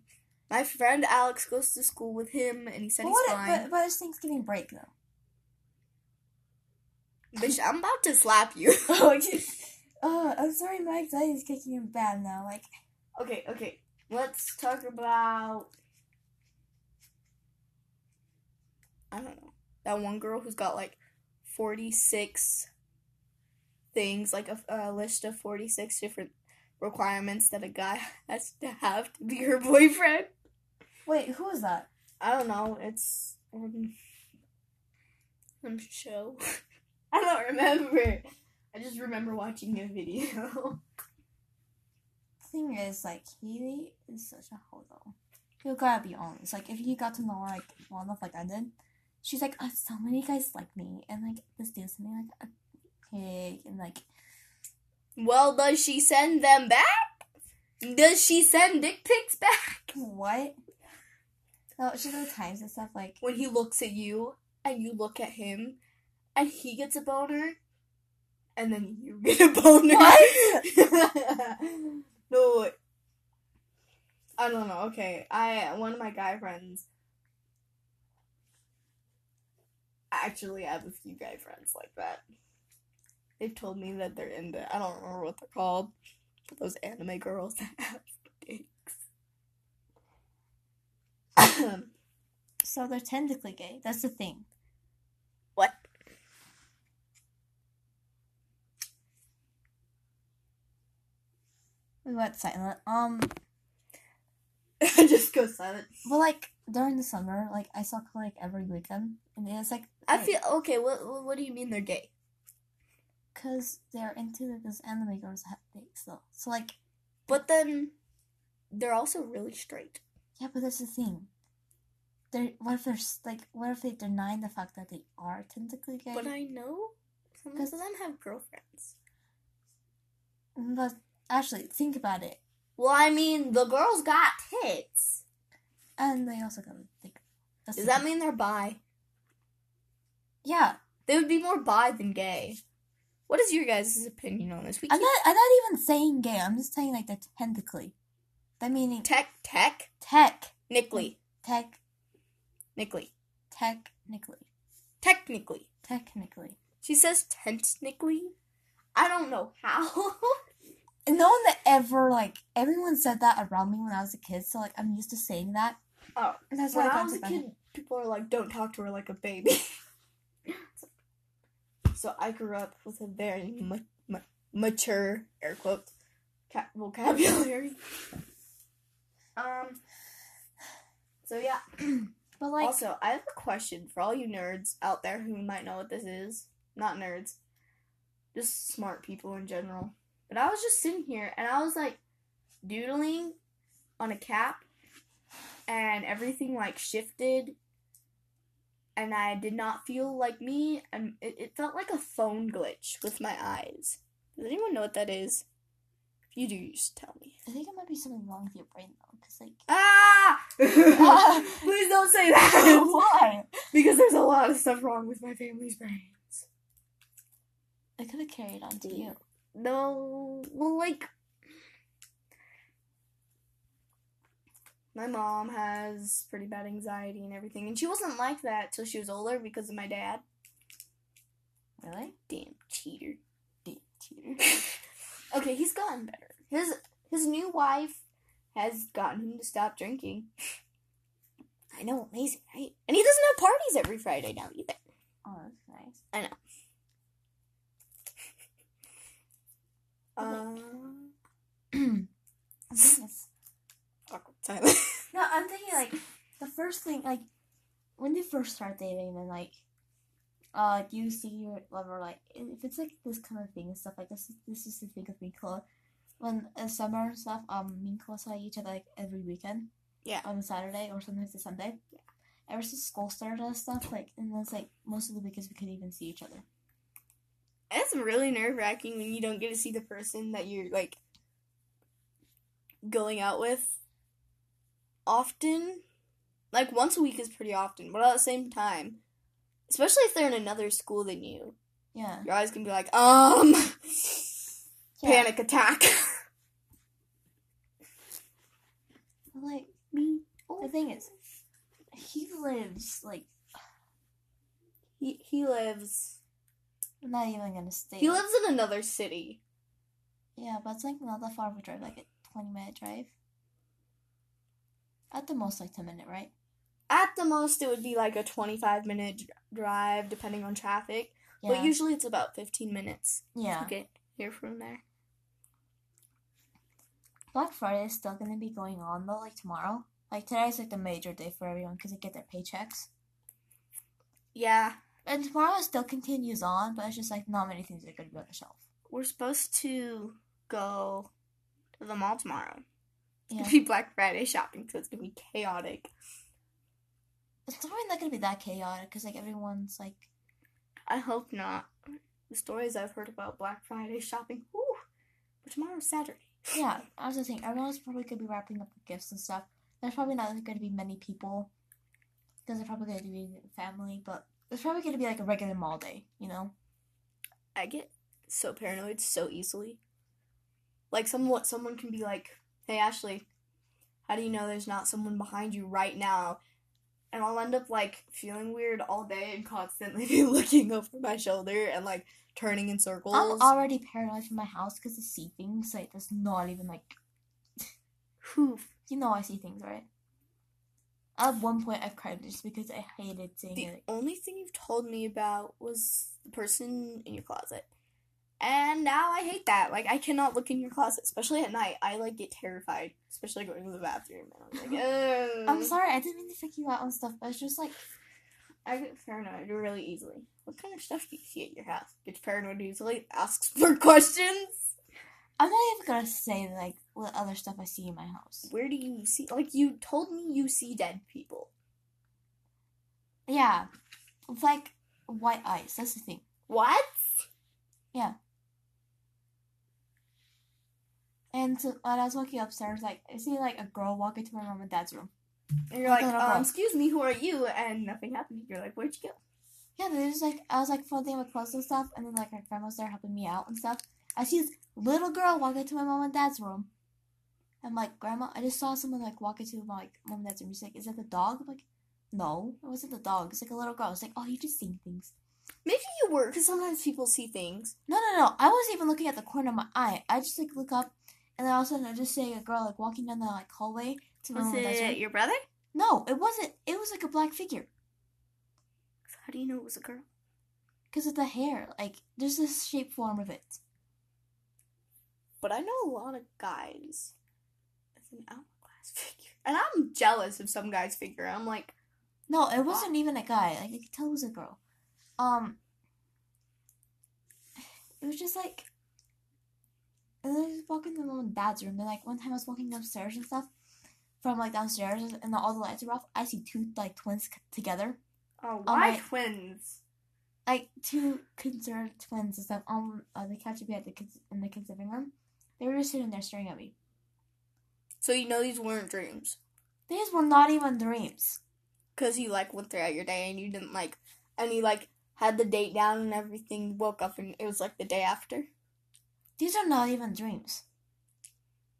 My friend Alex goes to school with him and he said But he's what fine. but, but it's Thanksgiving break though. Bitch, I'm about to slap you. oh, oh, I'm sorry, my anxiety is kicking in bad now. Like, Okay, okay. Let's talk about. I don't know. That one girl who's got like 46 things, like a, a list of 46 different requirements that a guy has to have to be her boyfriend. wait, who is that? I don't know. It's. Um, some show. I don't remember. I just remember watching a video. thing is, like, he is such a though. You gotta be honest. Like, if you got to know her, like well enough, like I did, she's like, oh, so many guys like me, and like this dude's something like a pig, and like, Well, does she send them back? Does she send dick pics back? what? No, she does times and stuff like, When he looks at you and you look at him and he gets a boner and then you get a boner. no. I don't know. Okay. I one of my guy friends actually I have a few guy friends like that. They've told me that they're into I don't remember what they're called. Those anime girls that have dicks. so they're technically gay. That's the thing. We went silent. Um, just go silent. well, like during the summer, like I saw like every weekend, and it's like I feel okay. What what what do you mean they're gay? because they're into this anime girls have dicks though. So like, But then they're also really straight. yeah, but that's the thing. They're what if they're like what if they deny the fact that they are technically gay? But I know Some of them have girlfriends. But actually, think about it. Well, I mean, the girls got tits. And they also gotta think. Does that thing. mean they're bi? Yeah. They would be more bi than gay. What is your guys' opinion on this? We I'm keep- not. I'm not even saying gay. I'm just saying like that technically. That meaning tech, tech, tech, Nickly, tech, Nickly, technically, technically. technically. She says technically. I don't know how. And no one that ever like everyone said that around me when I was a kid. So like I'm used to saying that. Oh, And that's when why I got was a kid, head. people are like, "Don't talk to her like a baby." so I grew up with a very ma- ma- mature air quotes ca- vocabulary. Um. So yeah. But like also, I have a question for all you nerds out there who might know what this is. Not nerds, just smart people in general. But I was just sitting here and I was like doodling on a cap, and everything like shifted, and I did not feel like me, and it, it felt like a phone glitch with my eyes. Does anyone know what that is? If you do, you just tell me. I think it might be something wrong with your brain though, because like Ah! Please don't say that. why? Because there's a lot of stuff wrong with my family's brains. It could have carried on to you. No, well, like, my mom has pretty bad anxiety and everything, and she wasn't like that till she was older because of my dad. Really? Damn cheater. Damn cheater. Okay, he's gotten better. His his new wife has gotten him to stop drinking. I know, amazing, right? And he doesn't have parties every Friday now either. Oh, that's nice. Uh, I'm thinking it's- awkward silence. no, I'm thinking like the first thing like when you first start dating and like uh you see your lover like if it's like this kind of thing and stuff like this this is the thing with me and When in summer and stuff, um Chloe saw each other like every weekend. Yeah. On a Saturday or sometimes a Sunday. Yeah. Ever since school started and stuff, like and that's like most of the weekends we couldn't even see each other. It's really nerve wracking when you don't get to see the person that you're like going out with often. Like once a week is pretty often, but at the same time, especially if they're in another school than you, Yeah. your eyes can be like, um, Yeah. panic attack. Like me the thing is he lives like he he lives I'm not even gonna stay. he lives in another city. Yeah, but it's like not that far of a drive, like a twenty minute drive. At the most, like ten minute, right? At the most, it would be like a twenty-five minute drive, depending on traffic. Yeah. But usually, it's about fifteen minutes yeah. to get here from there. Black Friday is still gonna be going on though, like tomorrow. Like today's like the major day for everyone because they get their paychecks. Yeah, And tomorrow still continues on, but it's just like not many things are gonna be on the shelf. we're supposed to go to the mall tomorrow. It's Yeah. gonna be Black Friday shopping, so it's gonna be chaotic. It's not really not gonna be that chaotic because like everyone's like I hope not. The stories I've heard about Black Friday shopping, whew, but tomorrow's Saturday. Yeah, I was just saying, everyone's probably gonna be wrapping up the gifts and stuff. There's probably not gonna be many people because they're probably gonna be family, but it's probably gonna be like a regular mall day, you know? I get so paranoid so easily. Like someone someone can be like, "Hey Ashley, how do you know there's not someone behind you right now?" And I'll end up like feeling weird all day and constantly be looking over my shoulder and like turning in circles. I'm already paranoid from my house because I see things like that's not even like Whew. you know I see things right. At one point, I've cried just because I hated seeing The it. only thing you've told me about was the person in your closet. And now I hate that. Like I cannot look in your closet, especially at night. I like get terrified, especially going to the bathroom. And I'm like, Ugh. I'm sorry, I didn't mean to freak you out and stuff, but it's just like I get paranoid really easily. What kind of stuff do you see at your house? Gets paranoid easily, asks for questions. I'm not even gonna say like what other stuff I see in my house. Where do you see? Like you told me, you see dead people. Yeah, it's like white eyes. That's the thing. What? Yeah. And so, when I was walking upstairs, like I see like a girl walk into my mom and dad's room. And you're like, um, excuse me, who are you? And nothing happened. You're like, where'd you go? Yeah, they just like I was like folding my clothes and stuff, and then like my grandma's there helping me out and stuff. I see this little girl walk into my mom and dad's room. I'm like, Grandma, I just saw someone like walk into my like, mom and dad's room. She's like, Is that the dog? I'm like, No, it wasn't the dog. It's like a little girl. It's like, Oh, you just seeing things. Maybe you were, because sometimes people see things. No, no, no. I wasn't even looking at the corner of my eye. I just like look up, and then all of a sudden I just see a girl like walking down the like hallway to my Was mom and dad's room. it your brother? No, it wasn't. It was like a black figure How do you know it was a girl? because of the hair. Like there's this shape form of it. But I know a lot of guys with an hourglass figure. And I'm jealous of some guys' figure. I'm like, No, it wasn't even a guy. Like I could tell it was a girl. Um, it was just like, and then I was walking to my and dad's room. And like one time I was walking upstairs and stuff, from like downstairs, and all the lights are off. I see two like twins c- together, oh, Oh, why my- twins? like two concerned twins and stuff on uh, the couch we had the kids in the kids living room. They were just sitting there staring at me. So you know these weren't dreams. These were not even dreams. Because you like went throughout your day and you didn't like, and you like had the date down and everything, woke up and it was like the day after. These are not even dreams.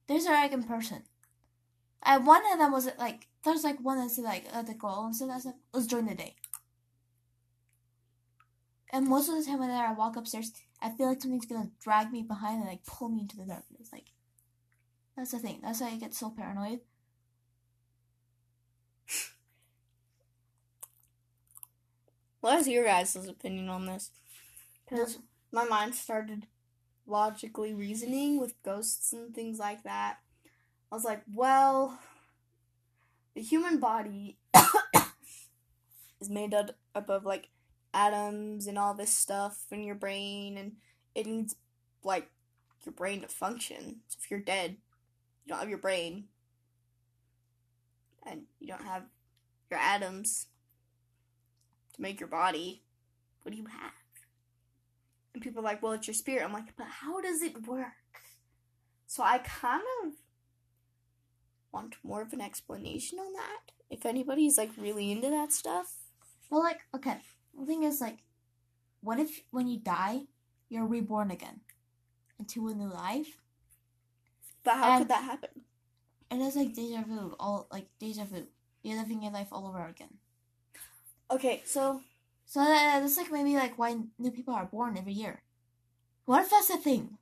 These are like in person. And one of them was like there's like one that's like uh, the girl and so that's like was during the day. And most of the time when I walk upstairs, I feel like something's gonna drag me behind and like pull me into the darkness. Like that's the thing. That's why I get so paranoid. What is your guys' opinion on this? Because my mind started logically reasoning with ghosts and things like that. I was like, well, the human body is made up up of like atoms and all this stuff in your brain, and it needs like your brain to function. So if you're dead, you don't have your brain, and you don't have your atoms to make your body. What do you have? And people are like, well, it's your spirit. I'm like, but how does it work? So I kind of want more of an explanation on that. If anybody's like really into that stuff. Well, like okay, the thing is like, what if when you die, you're reborn again into a new life? But how And- could that happen? And it's like deja vu, all like deja vu. You're living your life all over again. Okay, so So uh, that, that's like maybe like why new people are born every year. What if that's a thing?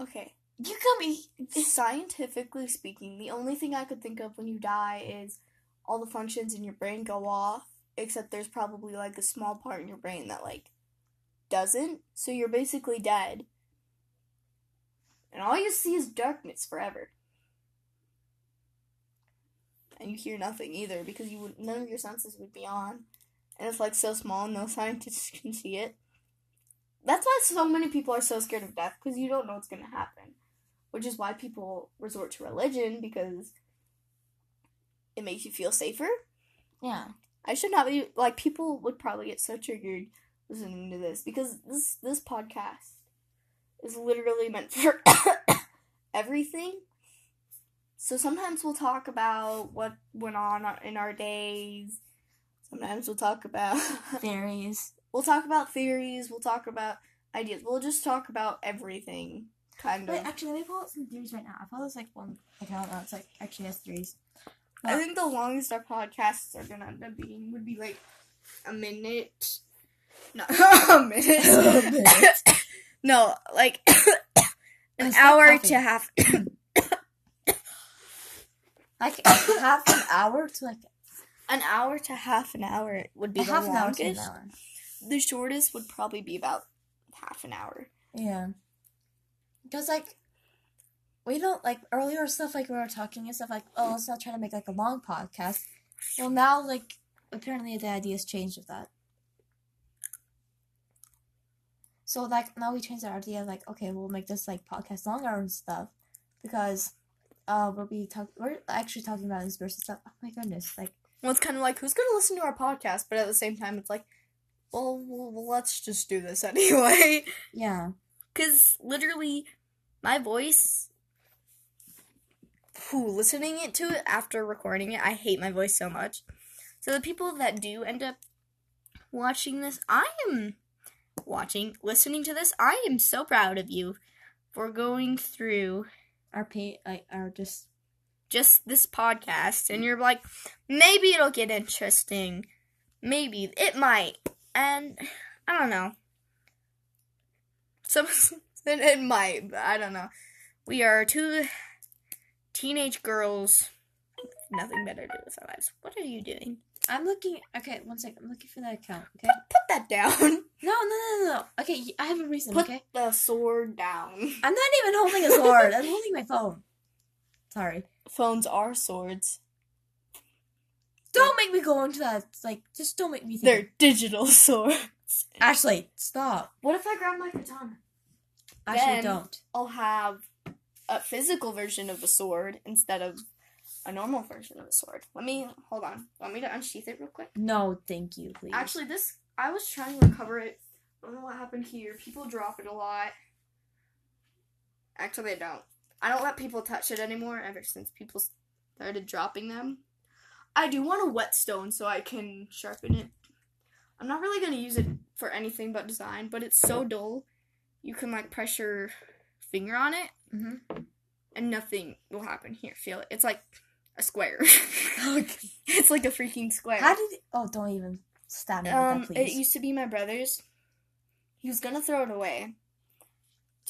okay. You got me. Eh. Scientifically speaking, the only thing I could think of when you die is all the functions in your brain go off, except there's probably like a small part in your brain that like doesn't. So you're basically dead. And all you see is darkness forever. And you hear nothing either because you would none of your senses would be on. And it's like so small no scientists can see it. That's why so many people are so scared of death because you don't know what's going to happen which is why people resort to religion because it makes you feel safer. Yeah. I should not be like people would probably get so triggered listening to this because this this podcast is literally meant for everything. So sometimes we'll talk about what went on in our days. Sometimes we'll talk about Theories. we'll talk about theories, we'll talk about ideas. We'll just talk about everything kind of. Actually, let me pull up some theories right now. I found this like one account that's like actually has theories. I think the longest our podcasts are gonna end up being would be like a minute. No, a minute. No, like an hour coughing. to half. Like half an hour to like An hour to half an hour would be the half an hour to an longest. hour. The shortest would probably be about half an hour. Yeah. Because like we don't like earlier stuff like we were talking and stuff like oh let's not try to make like a long podcast. Well now like apparently the idea's changed with that. So like now we changed our idea like okay we'll make this like podcast longer and stuff because uh we'll be talk we're actually talking about conspiracy stuff. Oh my goodness like Well, it's kind of like who's gonna listen to our podcast, but at the same time, it's like well, well, let's just do this anyway. Yeah. Because literally, my voice, who listening it to it after recording it, I hate my voice so much. So the people that do end up watching this, I am watching, listening to this. I am so proud of you for going through Our pay, like, our just. just this podcast, and you're like, maybe it'll get interesting. Maybe it might, and I don't know. Some it, it might, but I don't know. We are two teenage girls. Nothing better to do with our lives. What are you doing? I'm looking. Okay, one second. I'm looking for that account. Okay. Put, put that down. No, no, no, no. no. Okay, I have a reason. Put okay. the sword down. I'm not even holding a sword. I'm holding my phone. Sorry. Phones are swords. Don't make me go into that. Like, just don't make me think. They're digital swords. Ashley, stop. What if I grab my katana? Ashley, Then- don't. I'll have a physical version of a sword instead of a normal version of a sword. Let me hold on. Want me to unsheath it real quick? No, thank you, please. Actually, this I was trying to recover it. I don't know what happened here. People drop it a lot. Actually, I don't. I don't let people touch it anymore. Ever since people started dropping them, I do want a whetstone so I can sharpen it. I'm not really gonna use it for anything but design, but it's so dull. You can like press your finger on it, Mhm. and nothing will happen. Here, feel it. It's like a square. It's like a freaking square. How did? Oh, don't even stab me Um, that, it used to be my brother's. He was gonna throw it away.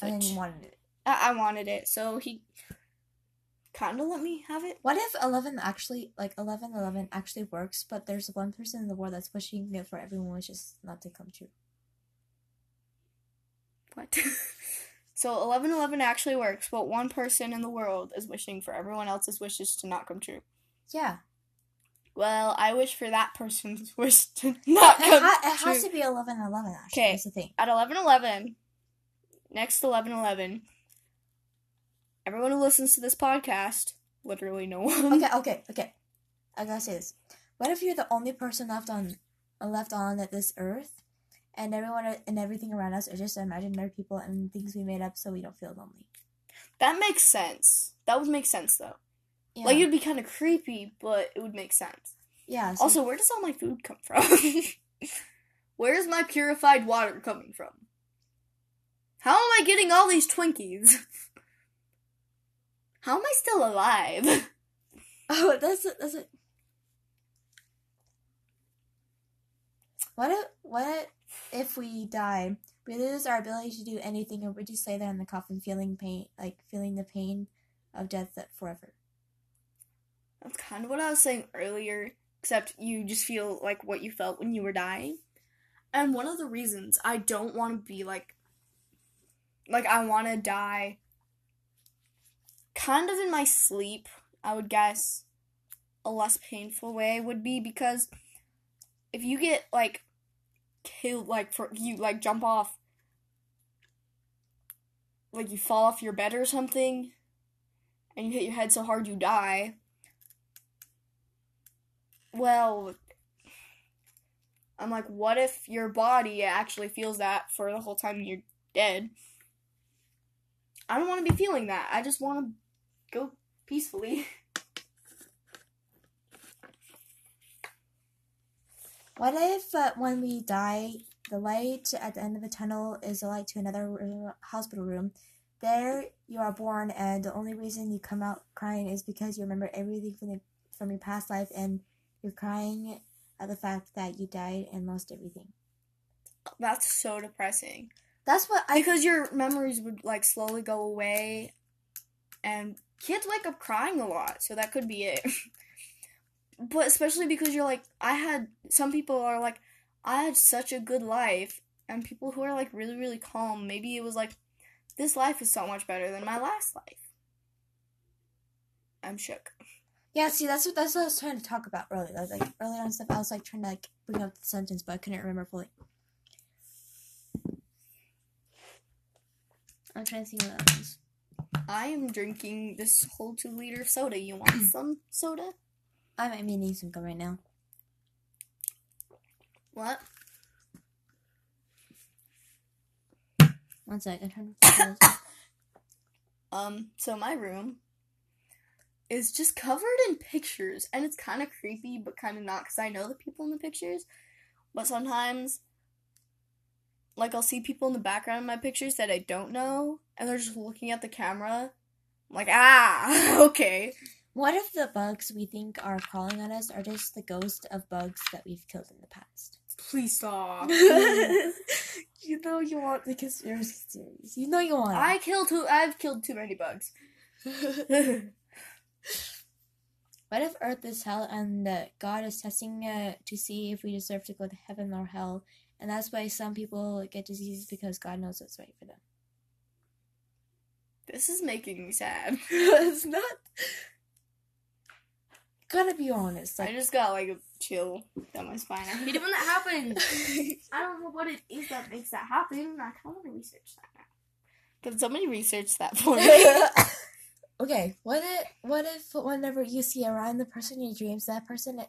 I Which- didn't want it. I, I wanted it, so he kind of let me have it. What if eleven actually, like eleven eleven actually works, but there's one person in the world that's wishing it for everyone wishes not to come true. What? so eleven eleven actually works, but one person in the world is wishing for everyone else's wishes to not come true. Yeah, Well, I wish for that person's wish to not it, come ha- it true. has to be eleven eleven. Actually, 'Kay. that's the thing. At eleven eleven, next eleven eleven, everyone who listens to this podcast, literally no one. Okay, okay, okay. I gotta say this. What if you're the only person left on, left on this earth, and everyone and everything around us are just imaginary people and things we made up so we don't feel lonely? That makes sense. That would make sense though. Yeah. Like it'd be kind of creepy, but it would make sense. yeah. so- Also, where does all my food come from? Where's my purified water coming from? How am I getting all these Twinkies? How am I still alive? Oh, that's it. That's it. What what if we die? We lose our ability to do anything, or would you say that in the coffin, feeling pain, like feeling the pain of death forever? That's kind of what I was saying earlier, except you just feel like what you felt when you were dying. And one of the reasons I don't want to be like, like, I want to die kind of in my sleep, I would guess a less painful way would be because if you get like killed, like, for you like jump off, like, you fall off your bed or something, and you hit your head so hard you die. Well, I'm like, what if your body actually feels that for the whole time you're dead? I don't want to be feeling that. I just want to go peacefully. What if uh, when we die, the light at the end of the tunnel is a light to another r- hospital room? There you are born, and the only reason you come out crying is because you remember everything from the, from your past life, and you're crying at the fact that you died and lost everything. That's so depressing. That's what I. Because your memories would like slowly go away, and kids wake up crying a lot, so that could be it. but especially because you're like, I had some people are like, I had such a good life, and people who are like really really calm, maybe it was like, this life is so much better than my last life. I'm shook. Yeah, see, that's what that's what I was trying to talk about earlier. I was like earlier on stuff. I was like trying to like bring up the sentence, but I couldn't remember fully. I'm trying to see what that is. I am drinking this whole two liter soda. You want some soda? I might be some something right now. What? One sec, um, so my room is just covered in pictures, and it's kind of creepy, but kind of not, because I know the people in the pictures. But sometimes, like, I'll see people in the background of my pictures that I don't know, and they're just looking at the camera. I'm like, ah, okay. What if the bugs we think are crawling on us are just the ghost of bugs that we've killed in the past? Please stop. you know you want the conspiracy theories. You know you want. I killed too. I've killed too many bugs. What if Earth is hell and uh, God is testing uh, to see if we deserve to go to heaven or hell, and that's why some people get diseases because God knows what's right for them? this is making me sad. it's not. Gotta be honest. I just got like a chill down my spine. I hate it when that happens. I don't know what it is that makes that happen. I kind of want to research that now. Can somebody research that for me? okay, what if what if whenever you see around the person in your dreams, that person,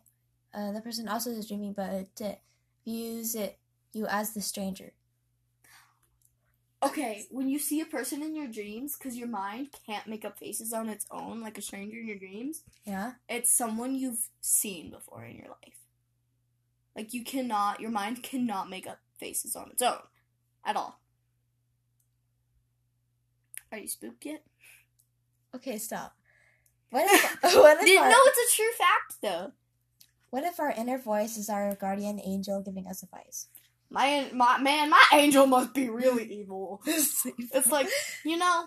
uh, the person also is dreaming, but it views it you as the stranger. Okay, when you see a person in your dreams, because your mind can't make up faces on its own, like a stranger in your dreams, Yeah. it's someone you've seen before in your life. Like you cannot, your mind cannot make up faces on its own, at all. Are you spooked yet? Okay, stop. What if what if our, know it's a true fact though. what if our inner voice is our guardian angel giving us advice? My my man, my angel must be really evil. It's like, you know,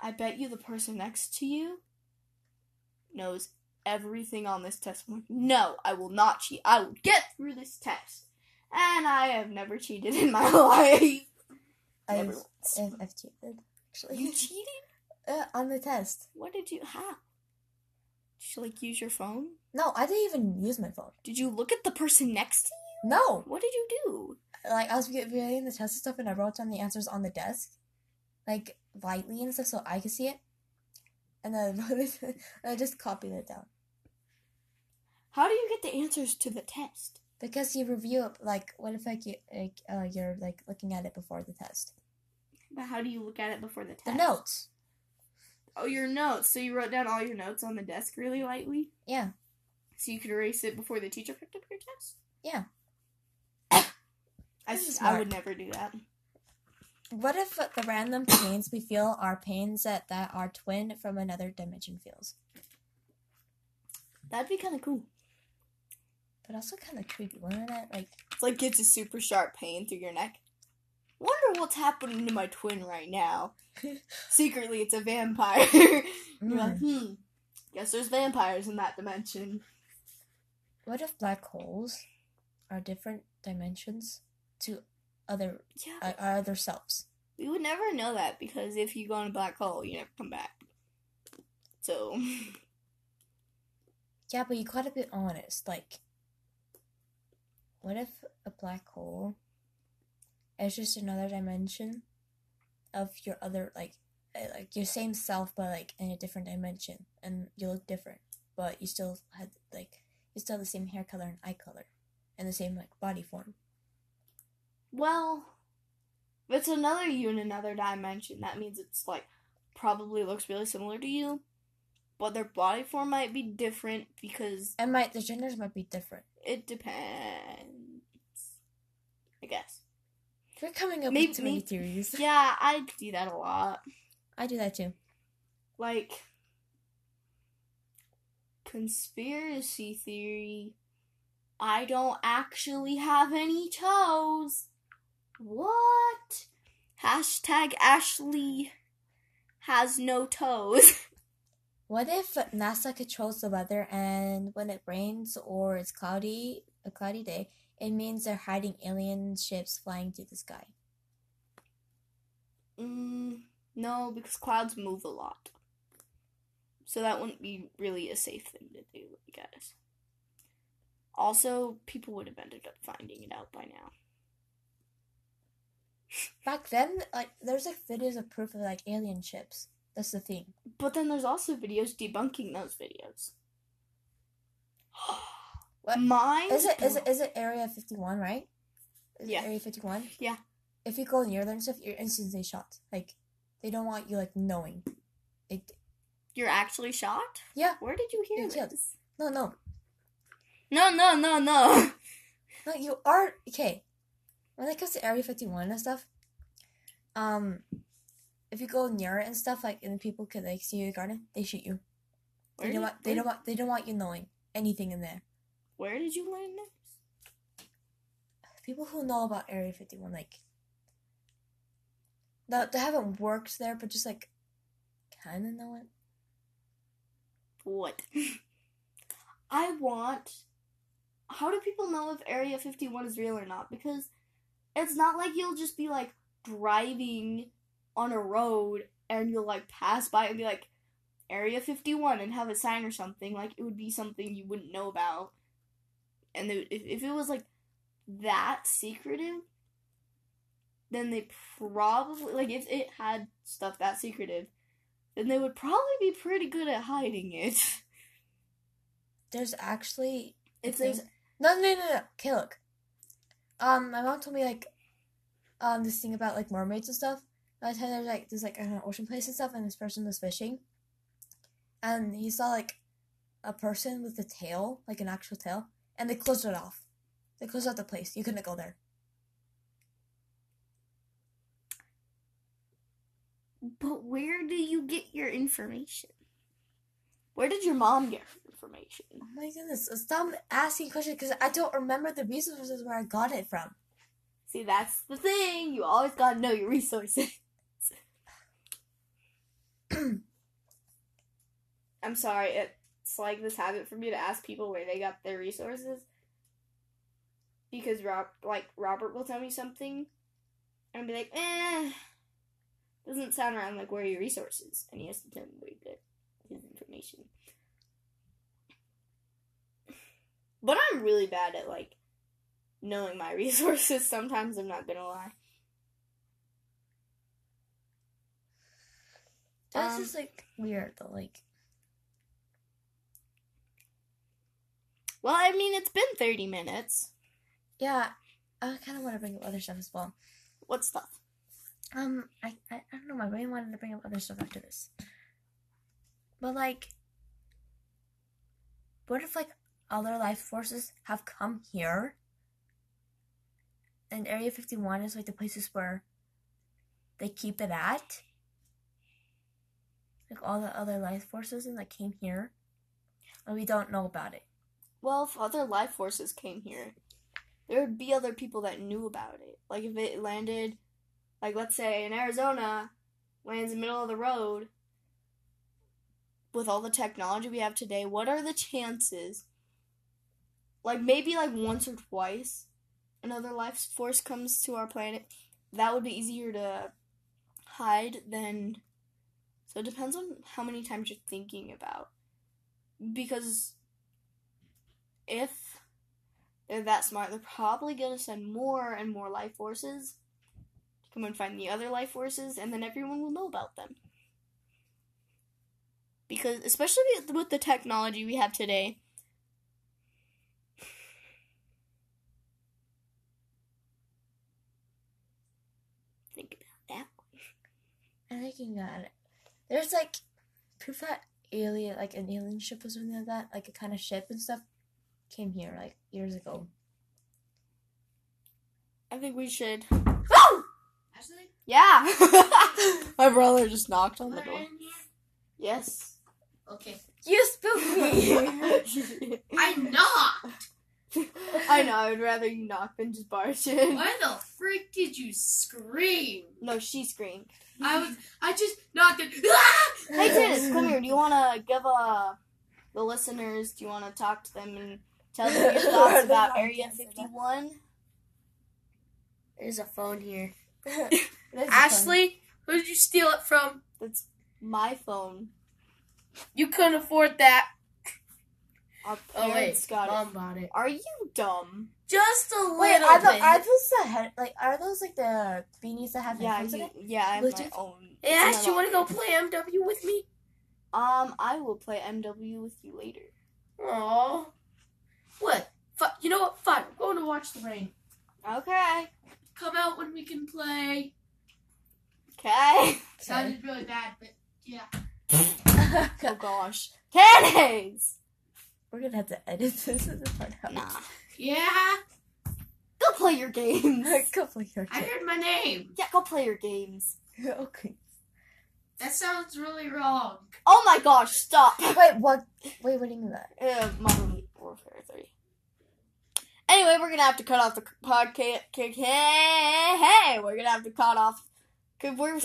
I bet you the person next to you knows everything on this test. No, I will not cheat. I will get through this test. And I have never cheated in my life. I've, Never once. I've, I've cheated actually You cheated? uh, on the test. What did you how? Did you like use your phone? No, I didn't even use my phone. Did you look at the person next to you? No, What did you do? like I was reading the test and stuff, and I wrote down the answers on the desk, like lightly and stuff, so I could see it. And then I I just copied it down How do you get the answers to the test? because you review it. Like, what if like you like uh, you're like looking at it before the test? But how do you look at it before the test? The notes. Oh, your notes. So you wrote down all your notes on the desk really lightly? Yeah. So you could erase it before the teacher picked up your test? Yeah. I, This is I would never do that. What if the random pains we feel are pains that, that our twin from another dimension feels? That'd be kind of cool. But also kind of creepy, wouldn't it? Like, It's like it's a super sharp pain through your neck. Wonder what's happening to my twin right now. Secretly, it's a vampire. You're like, mm. hmm. Guess there's vampires in that dimension. what if black holes are different dimensions to other Yeah, uh, our other selves? we would never know that because if you go in a black hole, you never come back. So, Yeah, but you gotta be honest. Like, what if a black hole is just another dimension of your other, like, uh, like your same self, but like in a different dimension, and you look different, but you still had like you still have the same hair color and eye color, and the same like body form. Well, if it's another you in another dimension, that means it's like probably looks really similar to you, but their body form might be different because And might the genders might be different. it depends. I guess. We're coming up Maybe- with too many theories. Yeah, I do that a lot. I do that too. Like conspiracy theory. I don't actually have any toes. What? Hashtag Ashley has no toes. What if NASA controls the weather and when it rains or it's cloudy, a cloudy day, it means they're hiding alien ships flying through the sky? mm, no, because clouds move a lot. So that wouldn't be really a safe thing to do, I guess. Also, people would have ended up finding it out by now. Back then, like there's like videos of proof of like alien ships. That's the thing. But then there's also videos debunking those videos. What? Mine Is it is it is it Area 51, right? Is Yeah. Area 51? Yeah. if you go near them and stuff, you're instantly shot. Like they don't want you like knowing. Like You're actually shot? Yeah. Where did you hear You're this? no, no, No, no, no, no. no. You are okay. When it comes to Area Fifty One and stuff, um, if you go near it and stuff, like and people could like see your garden, they shoot you. Where They don't want. They don't want. They don't want you knowing anything in there. where did you learn this? people who know about Area 51, like, no, they haven't worked there, but just like, kind of know it. What? I want. How do people know if Area 51 is real or not? Because it's not like you'll just be like driving on a road and you'll like pass by and be like, Area 51 and have a sign or something. Like, it would be something you wouldn't know about. And they, if, if it was like that secretive, then they probably, like, if it had stuff that secretive, then they would probably be pretty good at hiding it. There's actually If there's no, no, no, no. Okay, look. Um, my mom told me like, um, this thing about like mermaids and stuff. I tell there's like there's like an ocean place and stuff, and this person was fishing, and he saw like a person with a tail, like an actual tail, and they closed it off. They closed off the place. You couldn't go there. But where do you get your information? Where did your mom get information? Oh my goodness! Stop asking questions because I don't remember the resources where I got it from. See, that's the thing. You always gotta know your resources. I'm sorry, it's like this habit for me to ask people where they got their resources. Because Rob, like Robert will tell me something, and be like, "Eh, doesn't sound around like, "Where are your resources?" And he has to tell me where he got his information. But I'm really bad at like knowing my resources. Sometimes I'm not gonna lie. That's Um, just like weird though. Like Well, I mean, it's been 30 minutes. yeah, I kind of want to bring up other stuff as well. What stuff? Um, I, I I don't know. My brain wanted to bring up other stuff after this, but like, what if like other life forces have come here, and Area Fifty One is like the places where they keep it at? Like all the other life forces and like came here, and we don't know about it. Well, if other life forces came here, there would be other people that knew about it. Like if it landed, like let's say in Arizona, lands in the middle of the road. With all the technology we have today, what are the chances? Like maybe like once or twice, another life force comes to our planet. That would be easier to hide than. So it depends on how many times you're thinking about. Because if they're that smart, they're probably going to send more and more life forces to come and find the other life forces, and then everyone will know about them. Because, especially with- with the technology we have today, think about that. I'm thinking about it. There's like proof that alien, like an alien ship or something like that, like a kind of ship and stuff, came here like years ago. I think we should. Ashley, Yeah! My brother just knocked on the door. Yes. Okay. You spooked me. I knocked. I know, I would rather you knock than just barge in. Why the freak did you scream? No, she screamed. I was. I just knocked it. Hey, Titus, come here. Do you want to give uh, the listeners, do you want to talk to them and tell them your thoughts about Area 51? There's a phone here. This is Ashley, who did you steal it from? That's my phone. You couldn't afford that. Our Oh wait, parents got it. mom bought it. Are you dumb? Just a. Wait, little are, the, bit. are those the head? Like, are those like the beanies that have Yeah, you, yeah, I have my own. Hey, It's Ash, in you want to go play MW with me? Um, I will play MW with you later. Aww. What? Fi- you know what? Fine. I'm going to watch the rain. Okay. come out when we can play. Okay. Sounded really bad, but yeah. Oh gosh. Candies! We're gonna have to edit this as a part out. Nah. Yeah, Go play your games. Couple your games. I heard my name. Yeah, go play your games. Okay. That sounds really wrong. Oh my gosh, stop. Wait, what? Wait, what do you mean that? Uh, Modern Warfare 3. Anyway, we're gonna have to cut off the podcast. Hey, hey, we're gonna have to cut off. We're, anyway,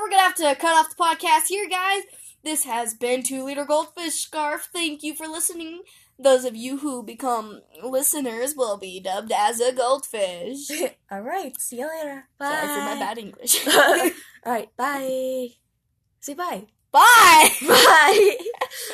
we're gonna have to cut off the podcast here, guys. This has been Two Liter Goldfish Scarf. Thank you for listening. Those of you who become listeners will be dubbed as a goldfish. All right. See you later. Bye. Sorry for my bad English. All right. Bye. Say bye. Bye! Bye.